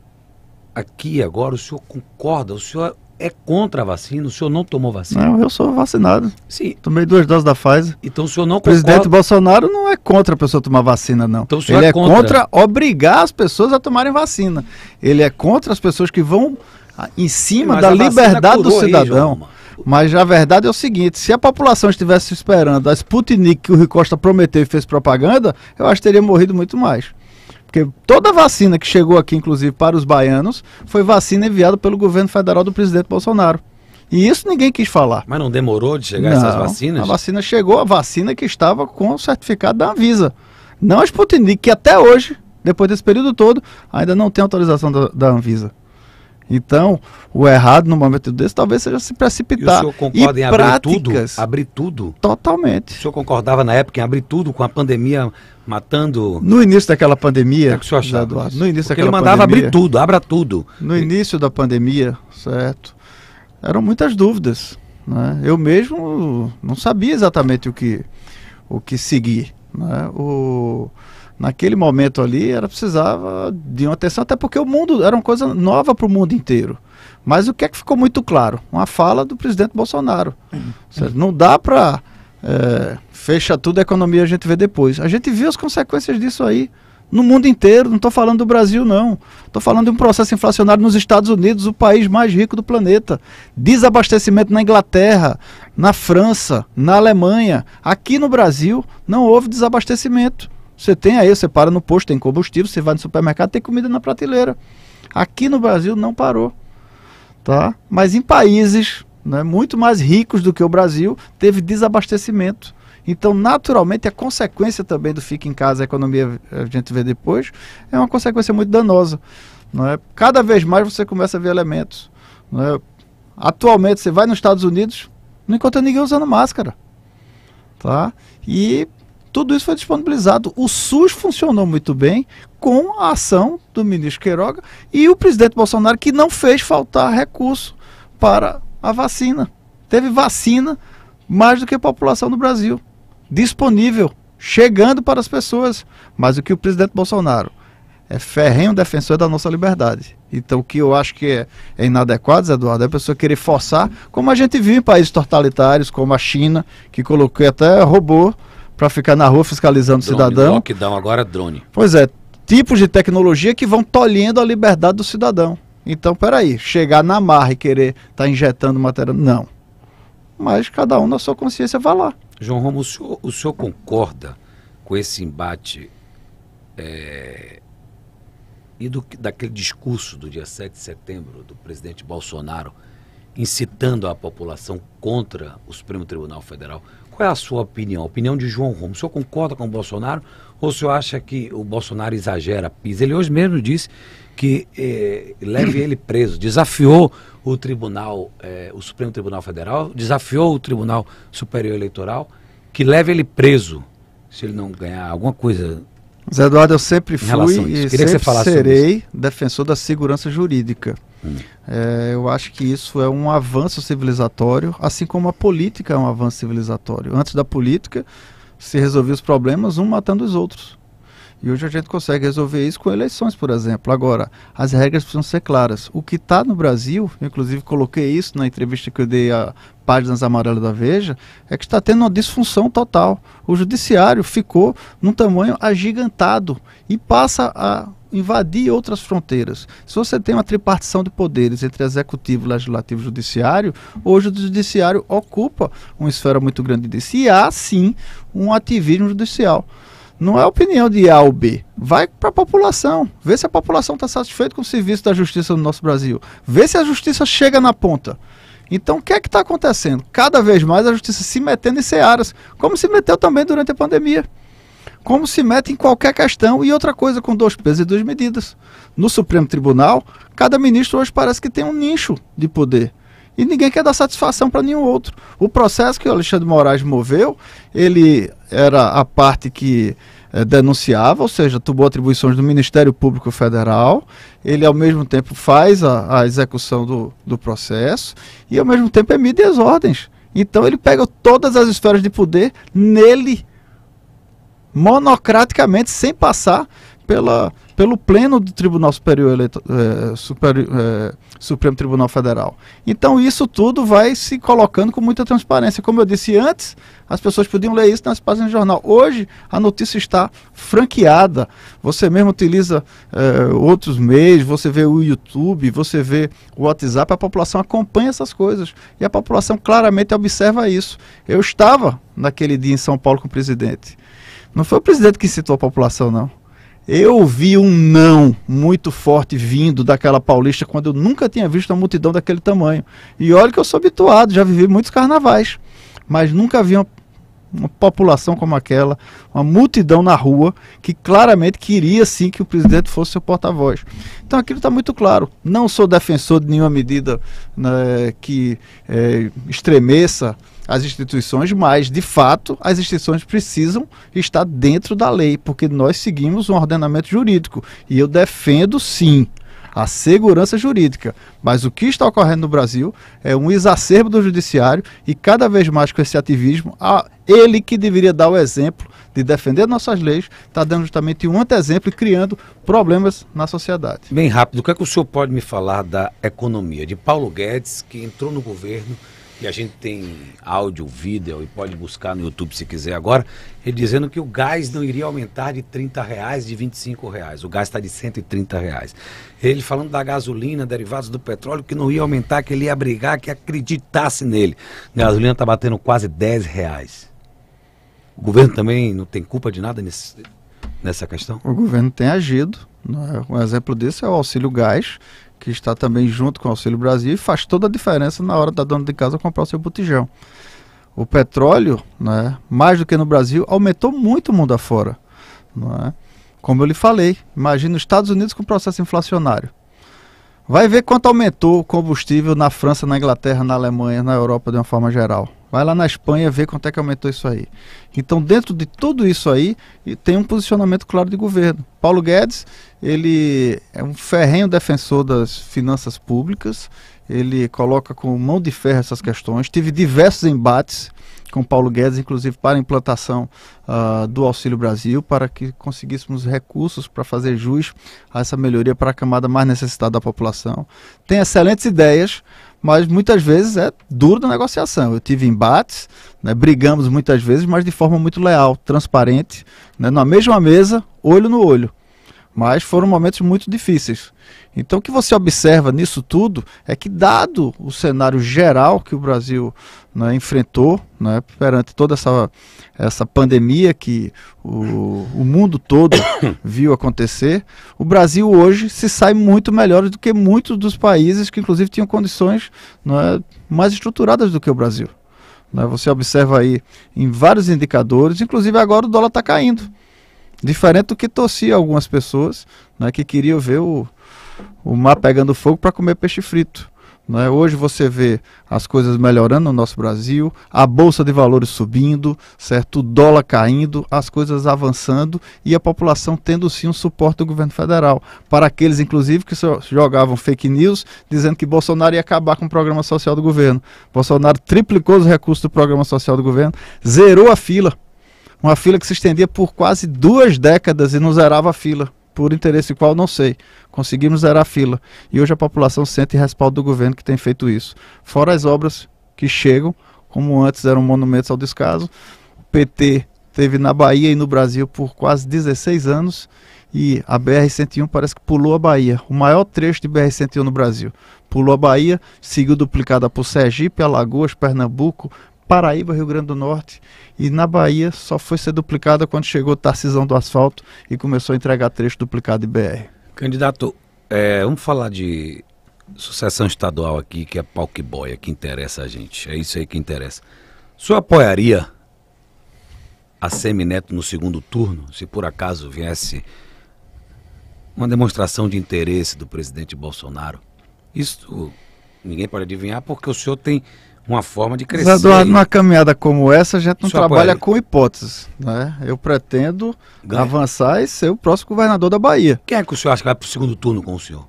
aqui agora, o senhor concorda? O senhor é contra a vacina? O senhor não tomou vacina? Não, eu sou vacinado. Sim. Tomei duas doses da Pfizer. Então o senhor não O presidente Bolsonaro não é contra a pessoa tomar vacina, não. Então, o senhor Ele é, é contra... contra obrigar as pessoas a tomarem vacina. Ele é contra as pessoas que vão ah, em cima Sim, da liberdade do cidadão. Aí, mas a verdade é o seguinte: se a população estivesse esperando a Sputnik que o Rui Costa prometeu e fez propaganda, eu acho que teria morrido muito mais. Porque toda vacina que chegou aqui, inclusive para os baianos, foi vacina enviada pelo governo federal do presidente Bolsonaro. E isso ninguém quis falar. Mas não demorou de chegar não, essas vacinas? A vacina chegou, a vacina que estava com o certificado da Anvisa. Não a Sputnik, que até hoje, depois desse período todo, ainda não tem autorização da, da Anvisa. Então, o errado no momento desse talvez seja se precipitar. E o senhor concorda e em abrir práticas, tudo? Abrir tudo? Totalmente. O senhor concordava na época em abrir tudo com a pandemia matando. No início daquela pandemia. O que, é que o senhor achava? No início Porque daquela ele mandava pandemia, abrir tudo, abra tudo. No início da pandemia, certo? Eram muitas dúvidas. Né? Eu mesmo não sabia exatamente o que, o que seguir. Né? O, naquele momento ali, era precisava de uma atenção, até porque o mundo era uma coisa nova para o mundo inteiro. Mas o que é que ficou muito claro? Uma fala do presidente Bolsonaro. Uhum. Não dá para é, fecha tudo, a economia a gente vê depois. A gente viu as consequências disso aí no mundo inteiro. Não estou falando do Brasil, não. Estou falando de um processo inflacionário nos Estados Unidos, o país mais rico do planeta. Desabastecimento na Inglaterra, na França, na Alemanha. Aqui no Brasil não houve desabastecimento. Você tem aí, você para no posto, tem combustível, você vai no supermercado, tem comida na prateleira. Aqui no Brasil não parou. Tá? Mas em países né, muito mais ricos do que o Brasil, teve desabastecimento. Então, naturalmente, a consequência também do fica em casa, a economia, a gente vê depois, é uma consequência muito danosa. Não é? Cada vez mais você começa a ver elementos. Não é? Atualmente, você vai nos Estados Unidos, não encontra ninguém usando máscara. Tá? E tudo isso foi disponibilizado. O SUS funcionou muito bem com a ação do ministro Queiroga e o presidente Bolsonaro, que não fez faltar recurso para a vacina. Teve vacina mais do que a população do Brasil disponível, chegando para as pessoas. Mas o que o presidente Bolsonaro é ferrenho defensor da nossa liberdade. Então, o que eu acho que é, é inadequado, Zé Eduardo, é a pessoa querer forçar, como a gente viu em países totalitários, como a China, que colocou até robô para ficar na rua fiscalizando drone, o cidadão. Lockdown agora drone. Pois é, tipos de tecnologia que vão tolhendo a liberdade do cidadão. Então, peraí, chegar na marra e querer estar tá injetando matéria, não. Mas cada um na sua consciência vai lá. João Romo, o senhor, o senhor concorda com esse embate é, e do, daquele discurso do dia 7 de setembro do presidente Bolsonaro incitando a população contra o Supremo Tribunal Federal? Qual é a sua opinião? A opinião de João Romo. O senhor concorda com o Bolsonaro ou o senhor acha que o Bolsonaro exagera, pisa? Ele hoje mesmo disse que eh, leve ele preso, desafiou o Tribunal, eh, o Supremo Tribunal Federal, desafiou o Tribunal Superior Eleitoral, que leve ele preso se ele não ganhar alguma coisa. Zé Eduardo, eu sempre fui e sempre serei defensor da segurança jurídica. É, eu acho que isso é um avanço civilizatório, assim como a política é um avanço civilizatório. Antes da política, se resolvia os problemas um matando os outros. E hoje a gente consegue resolver isso com eleições, por exemplo. Agora, as regras precisam ser claras. O que está no Brasil, inclusive coloquei isso na entrevista que eu dei a Páginas Amarelas da Veja, é que está tendo uma disfunção total. O judiciário ficou num tamanho agigantado e passa a invadir outras fronteiras. Se você tem uma tripartição de poderes entre executivo, legislativo e judiciário, hoje o judiciário ocupa uma esfera muito grande disso. E há sim um ativismo judicial. Não é opinião de A ou B. Vai para a população. Vê se a população está satisfeita com o serviço da justiça no nosso Brasil. Vê se a justiça chega na ponta. Então, o que é que está acontecendo? Cada vez mais a justiça se metendo em searas, como se meteu também durante a pandemia. Como se mete em qualquer questão. E outra coisa, com dois pesos e duas medidas. No Supremo Tribunal, cada ministro hoje parece que tem um nicho de poder e ninguém quer dar satisfação para nenhum outro. O processo que o Alexandre Moraes moveu, ele era a parte que é, denunciava, ou seja, tomou atribuições do Ministério Público Federal, ele ao mesmo tempo faz a, a execução do, do processo e ao mesmo tempo emite as ordens. Então ele pega todas as esferas de poder nele, monocraticamente, sem passar pela, pelo pleno do Tribunal Superior Eleito, Superior, é, Supremo Tribunal Federal. Então isso tudo vai se colocando com muita transparência. Como eu disse antes, as pessoas podiam ler isso nas páginas do jornal. Hoje a notícia está franqueada. Você mesmo utiliza é, outros meios, você vê o YouTube, você vê o WhatsApp, a população acompanha essas coisas. E a população claramente observa isso. Eu estava naquele dia em São Paulo com o presidente. Não foi o presidente que citou a população, não. Eu vi um não muito forte vindo daquela paulista quando eu nunca tinha visto uma multidão daquele tamanho. E olha que eu sou habituado, já vivi muitos carnavais, mas nunca vi uma, uma população como aquela, uma multidão na rua que claramente queria sim que o presidente fosse seu porta-voz. Então aquilo está muito claro. Não sou defensor de nenhuma medida né, que é, estremeça as instituições, mas de fato as instituições precisam estar dentro da lei, porque nós seguimos um ordenamento jurídico e eu defendo sim a segurança jurídica. Mas o que está ocorrendo no Brasil é um exacerbo do judiciário e cada vez mais com esse ativismo, a, ele que deveria dar o exemplo de defender nossas leis, está dando justamente um exemplo e criando problemas na sociedade. Bem rápido, o que, é que o senhor pode me falar da economia? De Paulo Guedes, que entrou no governo e a gente tem áudio, vídeo e pode buscar no YouTube se quiser agora, ele dizendo que o gás não iria aumentar de 30 reais, de 25 reais. O gás está de 130 reais. Ele falando da gasolina, derivados do petróleo, que não ia aumentar, que ele ia brigar, que acreditasse nele. A gasolina está batendo quase 10 reais. O governo também não tem culpa de nada nesse, nessa questão? O governo tem agido. Né? Um exemplo disso é o auxílio gás, que está também junto com o Auxílio Brasil e faz toda a diferença na hora da dona de casa comprar o seu botijão. O petróleo, né, mais do que no Brasil, aumentou muito o mundo afora. Né? Como eu lhe falei, imagine os Estados Unidos com processo inflacionário. Vai ver quanto aumentou o combustível na França, na Inglaterra, na Alemanha, na Europa de uma forma geral. Vai lá na Espanha ver quanto é que aumentou isso aí. Então, dentro de tudo isso aí, tem um posicionamento claro de governo. Paulo Guedes, ele é um ferrenho defensor das finanças públicas, ele coloca com mão de ferro essas questões. Tive diversos embates com Paulo Guedes, inclusive para a implantação uh, do Auxílio Brasil, para que conseguíssemos recursos para fazer jus a essa melhoria para a camada mais necessitada da população. Tem excelentes ideias, mas muitas vezes é duro da negociação. Eu tive embates, né, brigamos muitas vezes, mas de forma muito leal, transparente, né, na mesma mesa, olho no olho. Mas foram momentos muito difíceis. Então, o que você observa nisso tudo é que, dado o cenário geral que o Brasil né, enfrentou né, perante toda essa, essa pandemia que o, o mundo todo viu acontecer, o Brasil hoje se sai muito melhor do que muitos dos países que, inclusive, tinham condições né, mais estruturadas do que o Brasil. Né. Você observa aí em vários indicadores, inclusive agora o dólar está caindo. Diferente do que torcia algumas pessoas né, que queriam ver o, o mar pegando fogo para comer peixe frito. é? Hoje você vê as coisas melhorando no nosso Brasil, a bolsa de valores subindo, certo? O dólar caindo, as coisas avançando e a população tendo sim um suporte do governo federal. Para aqueles, inclusive, que jogavam fake news dizendo que Bolsonaro ia acabar com o programa social do governo. Bolsonaro triplicou os recursos do programa social do governo, zerou a fila. Uma fila que se estendia por quase duas décadas e não zerava a fila por interesse qual não sei. Conseguimos zerar a fila. E hoje a população sente respaldo do governo que tem feito isso. Fora as obras que chegam, como antes eram monumentos ao descaso. O PT teve na Bahia e no Brasil por quase 16 anos e a BR-101 parece que pulou a Bahia, o maior trecho de BR-101 no Brasil. Pulou a Bahia, seguiu duplicada por Sergipe, Alagoas, Pernambuco, Paraíba, Rio Grande do Norte. E na Bahia só foi ser duplicada quando chegou Tarcisão do Asfalto e começou a entregar trecho duplicado de BR. Candidato, é, vamos falar de sucessão estadual aqui, que é pau que boia, que interessa a gente. É isso aí que interessa. Senhor apoiaria a Semineto no segundo turno, se por acaso viesse uma demonstração de interesse do presidente Bolsonaro? Isso ninguém pode adivinhar, porque o senhor tem uma forma de crescer. Eduardo, numa caminhada como essa, a gente não trabalha com hipóteses. Né? Eu pretendo Ganha. avançar e ser o próximo governador da Bahia. Quem é que o senhor acha que vai para o segundo turno com o senhor?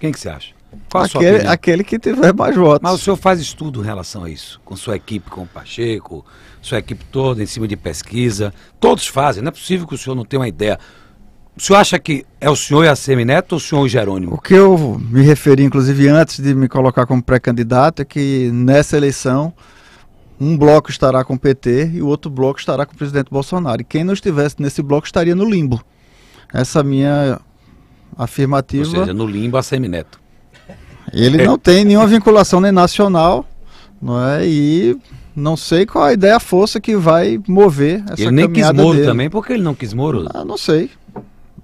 Quem que você acha? Qual aquele, aquele que tiver mais votos. Mas o senhor faz estudo em relação a isso? Com sua equipe, com o Pacheco, sua equipe toda em cima de pesquisa. Todos fazem, não é possível que o senhor não tenha uma ideia. O senhor acha que é o senhor e a Semineto ou o senhor e o Jerônimo? O que eu me referi, inclusive, antes de me colocar como pré-candidato, é que nessa eleição um bloco estará com o PT e o outro bloco estará com o presidente Bolsonaro. E quem não estivesse nesse bloco estaria no limbo. Essa minha afirmativa. Ou seja, no limbo a Semineto. Ele não tem nenhuma vinculação nem nacional, não é? E não sei qual a ideia, a força que vai mover essa Ele nem quis Moro dele. também, porque ele não quis Moro? Ah, não sei.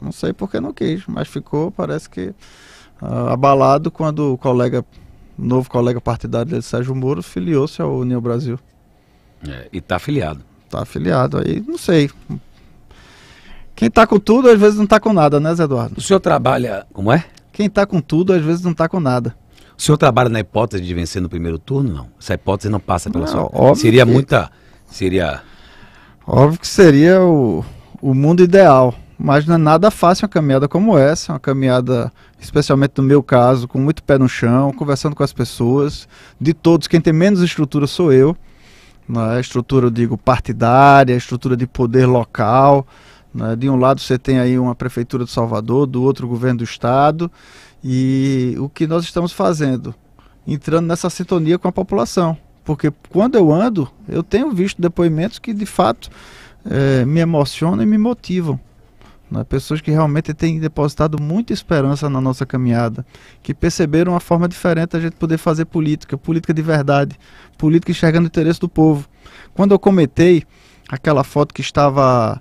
Não sei porque não quis, mas ficou, parece que uh, abalado quando o colega, novo colega partidário dele, Sérgio Moro, filiou-se ao União Brasil. É, e está afiliado. Está afiliado, aí não sei. Quem está com tudo, às vezes não está com nada, né, Zé Eduardo? O senhor trabalha. Como é? Quem está com tudo, às vezes não está com nada. O senhor trabalha na hipótese de vencer no primeiro turno? Não. Essa hipótese não passa pela não, sua. Seria que... muita. Seria. Óbvio que seria o, o mundo ideal. Mas não é nada fácil uma caminhada como essa, uma caminhada, especialmente no meu caso, com muito pé no chão, conversando com as pessoas. De todos, quem tem menos estrutura sou eu. Né? Estrutura, eu digo, partidária, estrutura de poder local. Né? De um lado você tem aí uma prefeitura de Salvador, do outro o governo do estado. E o que nós estamos fazendo? Entrando nessa sintonia com a população. Porque quando eu ando, eu tenho visto depoimentos que de fato é, me emocionam e me motivam. Né? Pessoas que realmente têm depositado muita esperança na nossa caminhada, que perceberam uma forma diferente a gente poder fazer política, política de verdade, política enxergando o interesse do povo. Quando eu comentei aquela foto que estava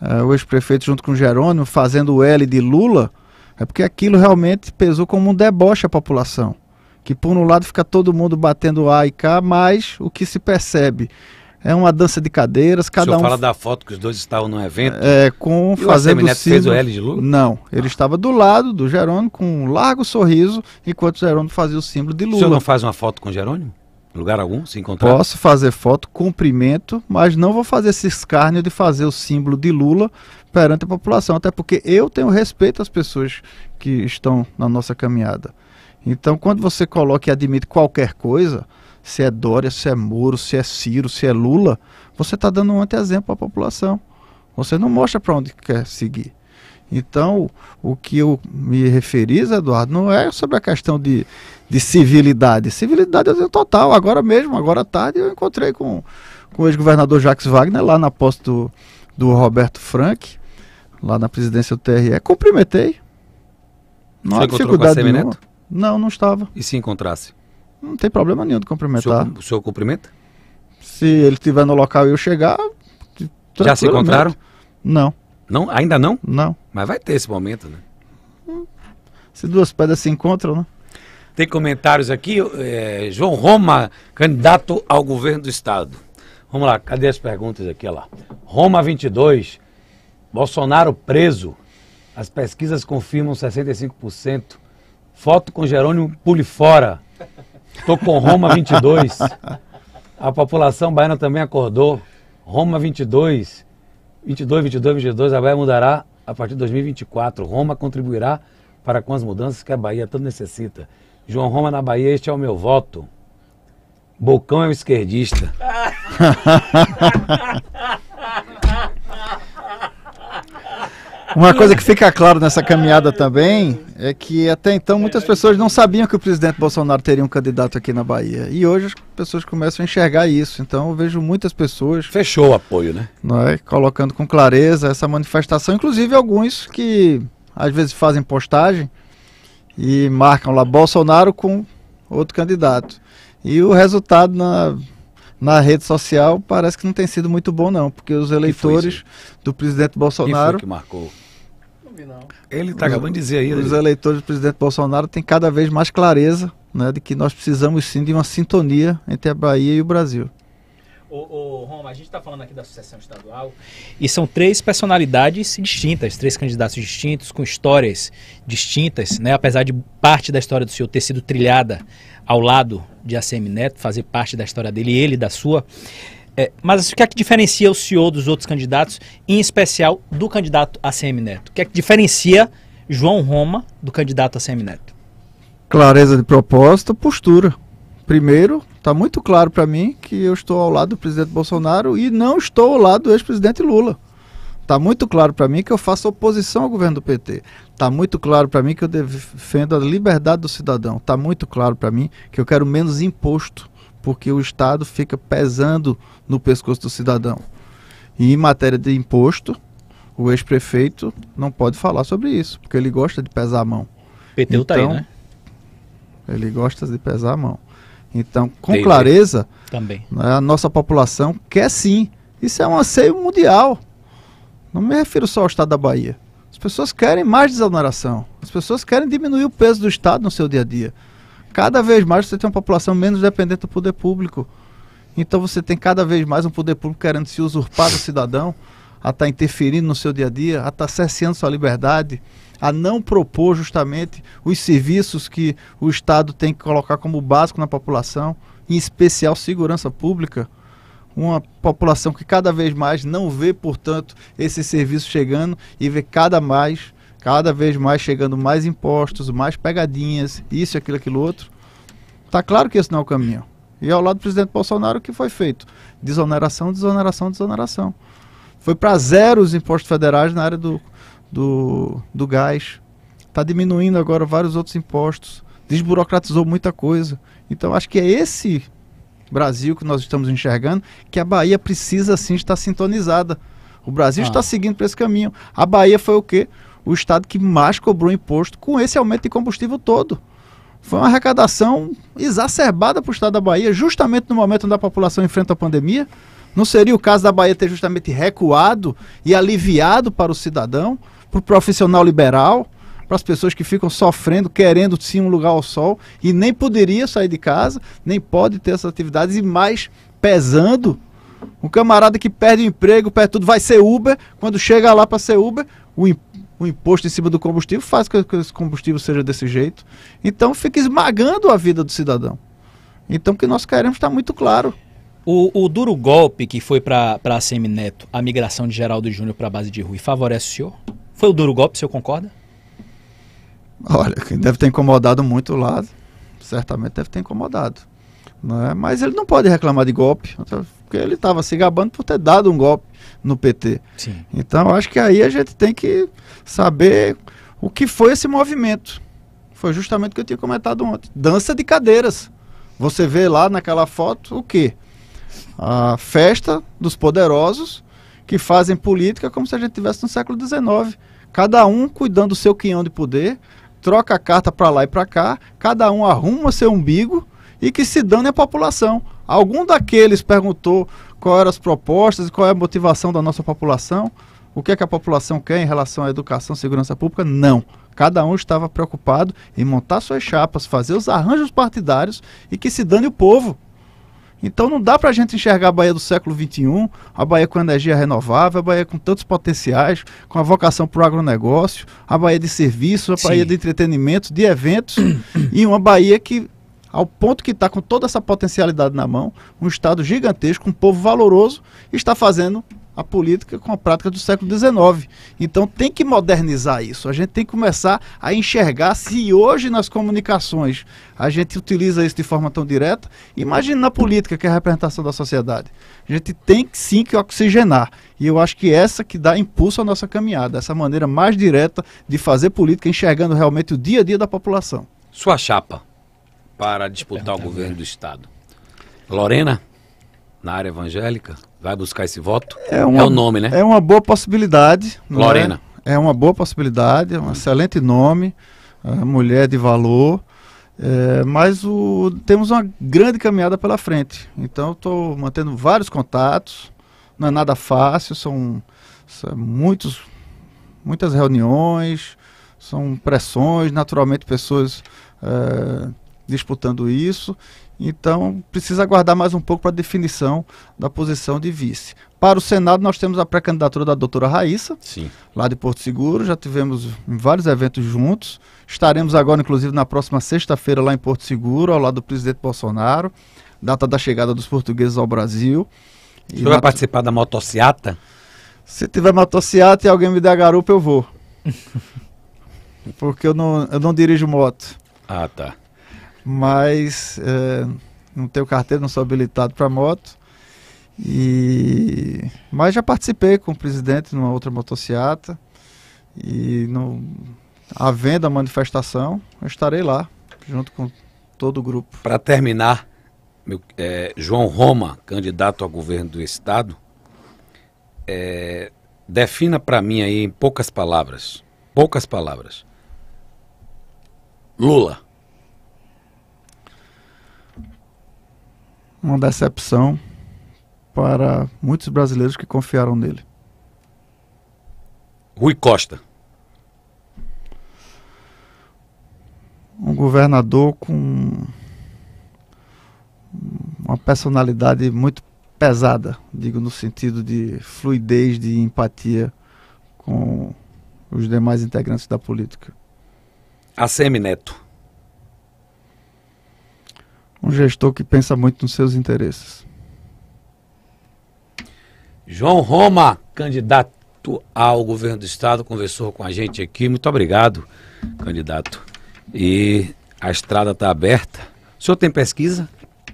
uh, o ex-prefeito junto com o Jerônimo fazendo o L de Lula, é porque aquilo realmente pesou como um deboche à população. Que por um lado fica todo mundo batendo A e K, mas o que se percebe é uma dança de cadeiras, cada o senhor um. fala da foto que os dois estavam no evento? É, com e fazendo o fez o L de Lula? Não, ele ah. estava do lado do Jerônimo com um largo sorriso, enquanto o Jerônimo fazia o símbolo de Lula. O senhor não faz uma foto com o Jerônimo? Lugar algum, se encontrar? Posso fazer foto, cumprimento, mas não vou fazer esse escárnio de fazer o símbolo de Lula perante a população, até porque eu tenho respeito às pessoas que estão na nossa caminhada. Então, quando você coloca e admite qualquer coisa, se é Dória, se é Moro, se é Ciro, se é Lula, você está dando um anteexemplo à população. Você não mostra para onde quer seguir. Então, o que eu me referi, Eduardo, não é sobre a questão de, de civilidade. Civilidade eu tenho total. Agora mesmo, agora à tarde, eu encontrei com, com o ex-governador Jacques Wagner lá na posse do, do Roberto Frank, lá na presidência do TRE. Cumprimentei. Não há dificuldade nenhuma. Não, não estava. E se encontrasse? Não tem problema nenhum de cumprimentar. O senhor, o senhor cumprimenta? Se ele estiver no local e eu chegar. Já se encontraram? Não. Não? Ainda não? Não. Mas vai ter esse momento, né? Se duas pedras se encontram, né? Tem comentários aqui. É, João Roma, candidato ao governo do estado. Vamos lá, cadê as perguntas aqui? Olha lá. Roma 22. Bolsonaro preso. As pesquisas confirmam 65%. Foto com Jerônimo Pule fora. Tô com Roma 22. A população baiana também acordou. Roma 22. 22, 22, 22. A Bahia mudará a partir de 2024. Roma contribuirá para com as mudanças que a Bahia tanto necessita. João Roma na Bahia, este é o meu voto. Bocão é um esquerdista. Uma coisa que fica claro nessa caminhada também é que até então muitas pessoas não sabiam que o presidente Bolsonaro teria um candidato aqui na Bahia. E hoje as pessoas começam a enxergar isso. Então eu vejo muitas pessoas. Fechou o apoio, né? Não é? Colocando com clareza essa manifestação. Inclusive alguns que às vezes fazem postagem e marcam lá Bolsonaro com outro candidato. E o resultado na, na rede social parece que não tem sido muito bom, não, porque os eleitores do presidente Bolsonaro. Quem foi que marcou? Ele está acabando de dizer aí. Os ele... eleitores do presidente Bolsonaro têm cada vez mais clareza né, de que nós precisamos sim de uma sintonia entre a Bahia e o Brasil. Ô, ô Roma, a gente está falando aqui da sucessão estadual e são três personalidades distintas, três candidatos distintos, com histórias distintas, né? apesar de parte da história do senhor ter sido trilhada ao lado de ACM Neto, fazer parte da história dele e ele da sua. É, mas o que é que diferencia o senhor dos outros candidatos, em especial do candidato ACM Neto? O que é que diferencia João Roma do candidato ACM Neto? Clareza de propósito, postura. Primeiro, está muito claro para mim que eu estou ao lado do presidente Bolsonaro e não estou ao lado do ex-presidente Lula. Está muito claro para mim que eu faço oposição ao governo do PT. Está muito claro para mim que eu defendo a liberdade do cidadão. Está muito claro para mim que eu quero menos imposto porque o Estado fica pesando no pescoço do cidadão. E em matéria de imposto, o ex-prefeito não pode falar sobre isso, porque ele gosta de pesar a mão. PT então, tá aí, então, né? Ele gosta de pesar a mão. Então, com clareza, também né, a nossa população quer sim. Isso é um anseio mundial. Não me refiro só ao estado da Bahia. As pessoas querem mais desoneração. As pessoas querem diminuir o peso do Estado no seu dia a dia. Cada vez mais você tem uma população menos dependente do poder público. Então você tem cada vez mais um poder público querendo se usurpar do cidadão, a estar tá interferindo no seu dia a dia, a estar tá cerceando sua liberdade, a não propor justamente os serviços que o Estado tem que colocar como básico na população, em especial segurança pública. Uma população que cada vez mais não vê, portanto, esse serviço chegando e vê cada mais cada vez mais chegando mais impostos, mais pegadinhas, isso, aquilo, aquilo outro. Está claro que esse não é o caminho. E ao lado do presidente Bolsonaro, o que foi feito? Desoneração, desoneração, desoneração. Foi para zero os impostos federais na área do, do, do gás. Está diminuindo agora vários outros impostos. Desburocratizou muita coisa. Então, acho que é esse Brasil que nós estamos enxergando que a Bahia precisa sim estar sintonizada. O Brasil ah. está seguindo para esse caminho. A Bahia foi o quê? O estado que mais cobrou imposto com esse aumento de combustível todo. Foi uma arrecadação exacerbada para o estado da Bahia, justamente no momento onde a população enfrenta a pandemia. Não seria o caso da Bahia ter justamente recuado e aliviado para o cidadão, para o profissional liberal, para as pessoas que ficam sofrendo, querendo sim um lugar ao sol e nem poderia sair de casa, nem pode ter essas atividades e mais pesando. Um camarada que perde o emprego, perde tudo, vai ser Uber. Quando chega lá para ser Uber, o, o imposto em cima do combustível faz com que esse combustível seja desse jeito. Então fica esmagando a vida do cidadão. Então o que nós queremos está muito claro. O, o, duro golpe que foi para a Semineto, a migração de Geraldo Júnior para a base de Rui, favorece o senhor? Foi o duro golpe, o senhor concorda? Olha, deve ter incomodado muito lá, certamente deve ter incomodado. Né? Mas ele não pode reclamar de golpe, porque ele estava se gabando por ter dado um golpe no PT. Sim. Então, acho que aí a gente tem que saber o que foi esse movimento. Foi justamente o que eu tinha comentado ontem. Dança de cadeiras. Você vê lá naquela foto o quê? A festa dos poderosos que fazem política como se a gente estivesse no século XIX. Cada um cuidando do seu quinhão de poder, troca a carta para lá e para cá, cada um arruma seu umbigo e que se dane a população. Algum daqueles perguntou quais eram as propostas e qual é a motivação da nossa população? O que é que a população quer em relação à educação e segurança pública? Não. Cada um estava preocupado em montar suas chapas, fazer os arranjos partidários e que se dane o povo. Então não dá para a gente enxergar a Bahia do século XXI, a Bahia com energia renovável, a Bahia com tantos potenciais, com a vocação para o agronegócio, a Bahia de serviços, a Sim. Bahia de entretenimento, de eventos, e uma Bahia que, ao ponto que está com toda essa potencialidade na mão, um Estado gigantesco, um povo valoroso, está fazendo a política com a prática do século XIX. Então tem que modernizar isso. A gente tem que começar a enxergar se hoje nas comunicações a gente utiliza isso de forma tão direta, imagine na política, que é a representação da sociedade. A gente tem sim que oxigenar. E eu acho que essa que dá impulso à nossa caminhada, essa maneira mais direta de fazer política, enxergando realmente o dia a dia da população. Sua chapa para disputar o governo do Estado. Lorena, na área evangélica? Vai buscar esse voto? É, uma, é o nome, né? É uma boa possibilidade. Lorena. É? é? uma boa possibilidade, é um excelente nome, é mulher de valor. É, mas o, temos uma grande caminhada pela frente. Então estou mantendo vários contatos. Não é nada fácil, são, são muitos, muitas reuniões, são pressões, naturalmente pessoas é, disputando isso. Então, precisa aguardar mais um pouco para a definição da posição de vice. Para o Senado, nós temos a pré-candidatura da doutora Raíssa, Sim. lá de Porto Seguro. Já tivemos vários eventos juntos. Estaremos agora, inclusive, na próxima sexta-feira, lá em Porto Seguro, ao lado do presidente Bolsonaro, data da chegada dos portugueses ao Brasil. Você vai participar da motociata? Se tiver motociata e alguém me der a garupa, eu vou. Porque eu não, eu não dirijo moto. Ah, tá mas é, não tenho carteira, não sou habilitado para moto. E mas já participei com o presidente numa outra motociata e no havendo a manifestação, eu estarei lá junto com todo o grupo. Para terminar, meu, é, João Roma, candidato ao governo do estado, é, defina para mim aí em poucas palavras, poucas palavras. Lula. Uma decepção para muitos brasileiros que confiaram nele. Rui Costa. Um governador com uma personalidade muito pesada, digo no sentido de fluidez, de empatia com os demais integrantes da política. ACM Neto um gestor que pensa muito nos seus interesses. João Roma, candidato ao governo do estado, conversou com a gente aqui. Muito obrigado, candidato. E a estrada está aberta. O senhor tem pesquisa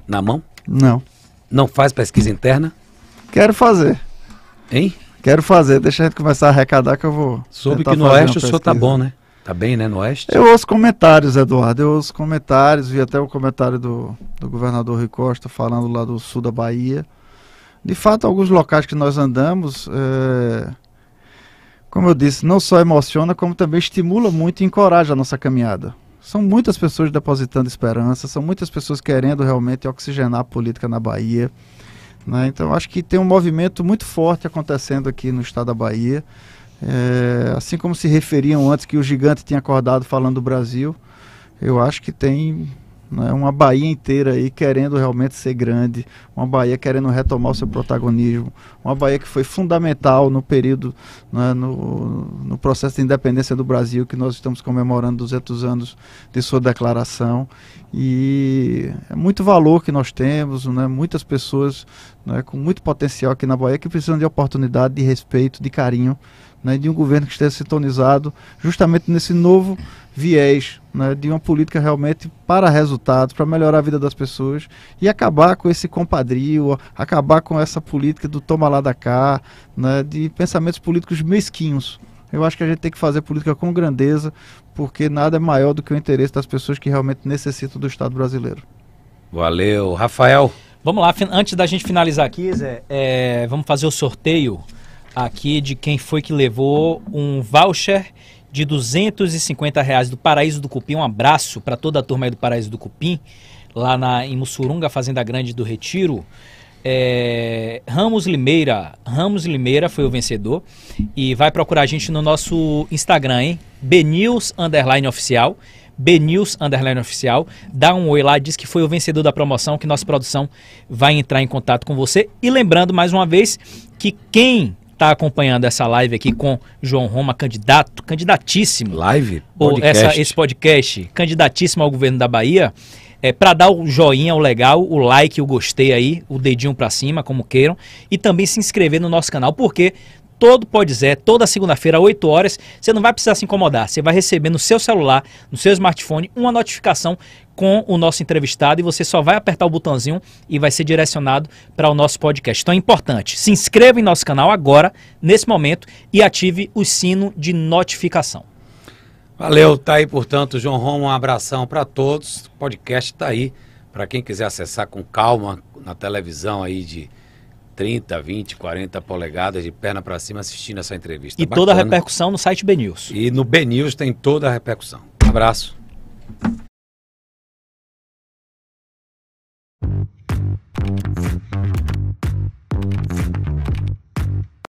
na mão? Não. Não faz pesquisa interna? Quero fazer. Hein? Quero fazer. Deixa a gente começar a arrecadar que eu vou. Soube que no Oeste o senhor tá bom, né? Tá bem, né, no Oeste? Eu ouço comentários, Eduardo. Eu ouço comentários, vi até o comentário do, do governador Rui Costa falando lá do sul da Bahia. De fato, alguns locais que nós andamos, é, como eu disse, não só emociona, como também estimula muito e encoraja a nossa caminhada. São muitas pessoas depositando esperança, são muitas pessoas querendo realmente oxigenar a política na Bahia. Né? Então, acho que tem um movimento muito forte acontecendo aqui no estado da Bahia. É, assim como se referiam antes que o gigante tinha acordado falando do Brasil, eu acho que tem né, uma Bahia inteira aí querendo realmente ser grande, uma Bahia querendo retomar o seu protagonismo, uma Bahia que foi fundamental no período, né, no, no processo de independência do Brasil, que nós estamos comemorando 200 anos de sua declaração. E é muito valor que nós temos, né, muitas pessoas né, com muito potencial aqui na Bahia que precisam de oportunidade, de respeito, de carinho né, de um governo que esteja sintonizado justamente nesse novo viés né, de uma política realmente para resultados, para melhorar a vida das pessoas e acabar com esse compadrio, acabar com essa política do toma lá da cá, né, de pensamentos políticos mesquinhos. Eu acho que a gente tem que fazer política com grandeza, porque nada é maior do que o interesse das pessoas que realmente necessitam do Estado brasileiro. Valeu. Rafael. Vamos lá, antes da gente finalizar aqui, Zé, é, vamos fazer o sorteio aqui de quem foi que levou um voucher de 250 reais do Paraíso do Cupim. Um abraço para toda a turma aí do Paraíso do Cupim, lá na, em Mussurunga, Fazenda Grande do Retiro. É, Ramos Limeira, Ramos Limeira foi o vencedor e vai procurar a gente no nosso Instagram, hein? Bnews underline oficial. Bnews underline oficial. Dá um oi lá, diz que foi o vencedor da promoção, que nossa produção vai entrar em contato com você. E lembrando mais uma vez que quem está acompanhando essa live aqui com João Roma, candidato, candidatíssimo. Live? Podcast. Essa, esse podcast, candidatíssimo ao governo da Bahia. É, para dar o joinha, o legal, o like, o gostei aí, o dedinho para cima, como queiram. E também se inscrever no nosso canal, porque todo Pode Zé, toda segunda-feira, 8 horas. Você não vai precisar se incomodar. Você vai receber no seu celular, no seu smartphone, uma notificação com o nosso entrevistado e você só vai apertar o botãozinho e vai ser direcionado para o nosso podcast. Então é importante, se inscreva em nosso canal agora, nesse momento, e ative o sino de notificação. Valeu, tá aí, portanto, João Romo, um abração para todos. O podcast tá aí para quem quiser acessar com calma na televisão aí de 30, 20, 40 polegadas de perna para cima assistindo essa entrevista. E Bacana. toda a repercussão no site BNews. E no BNews tem toda a repercussão. Um Abraço.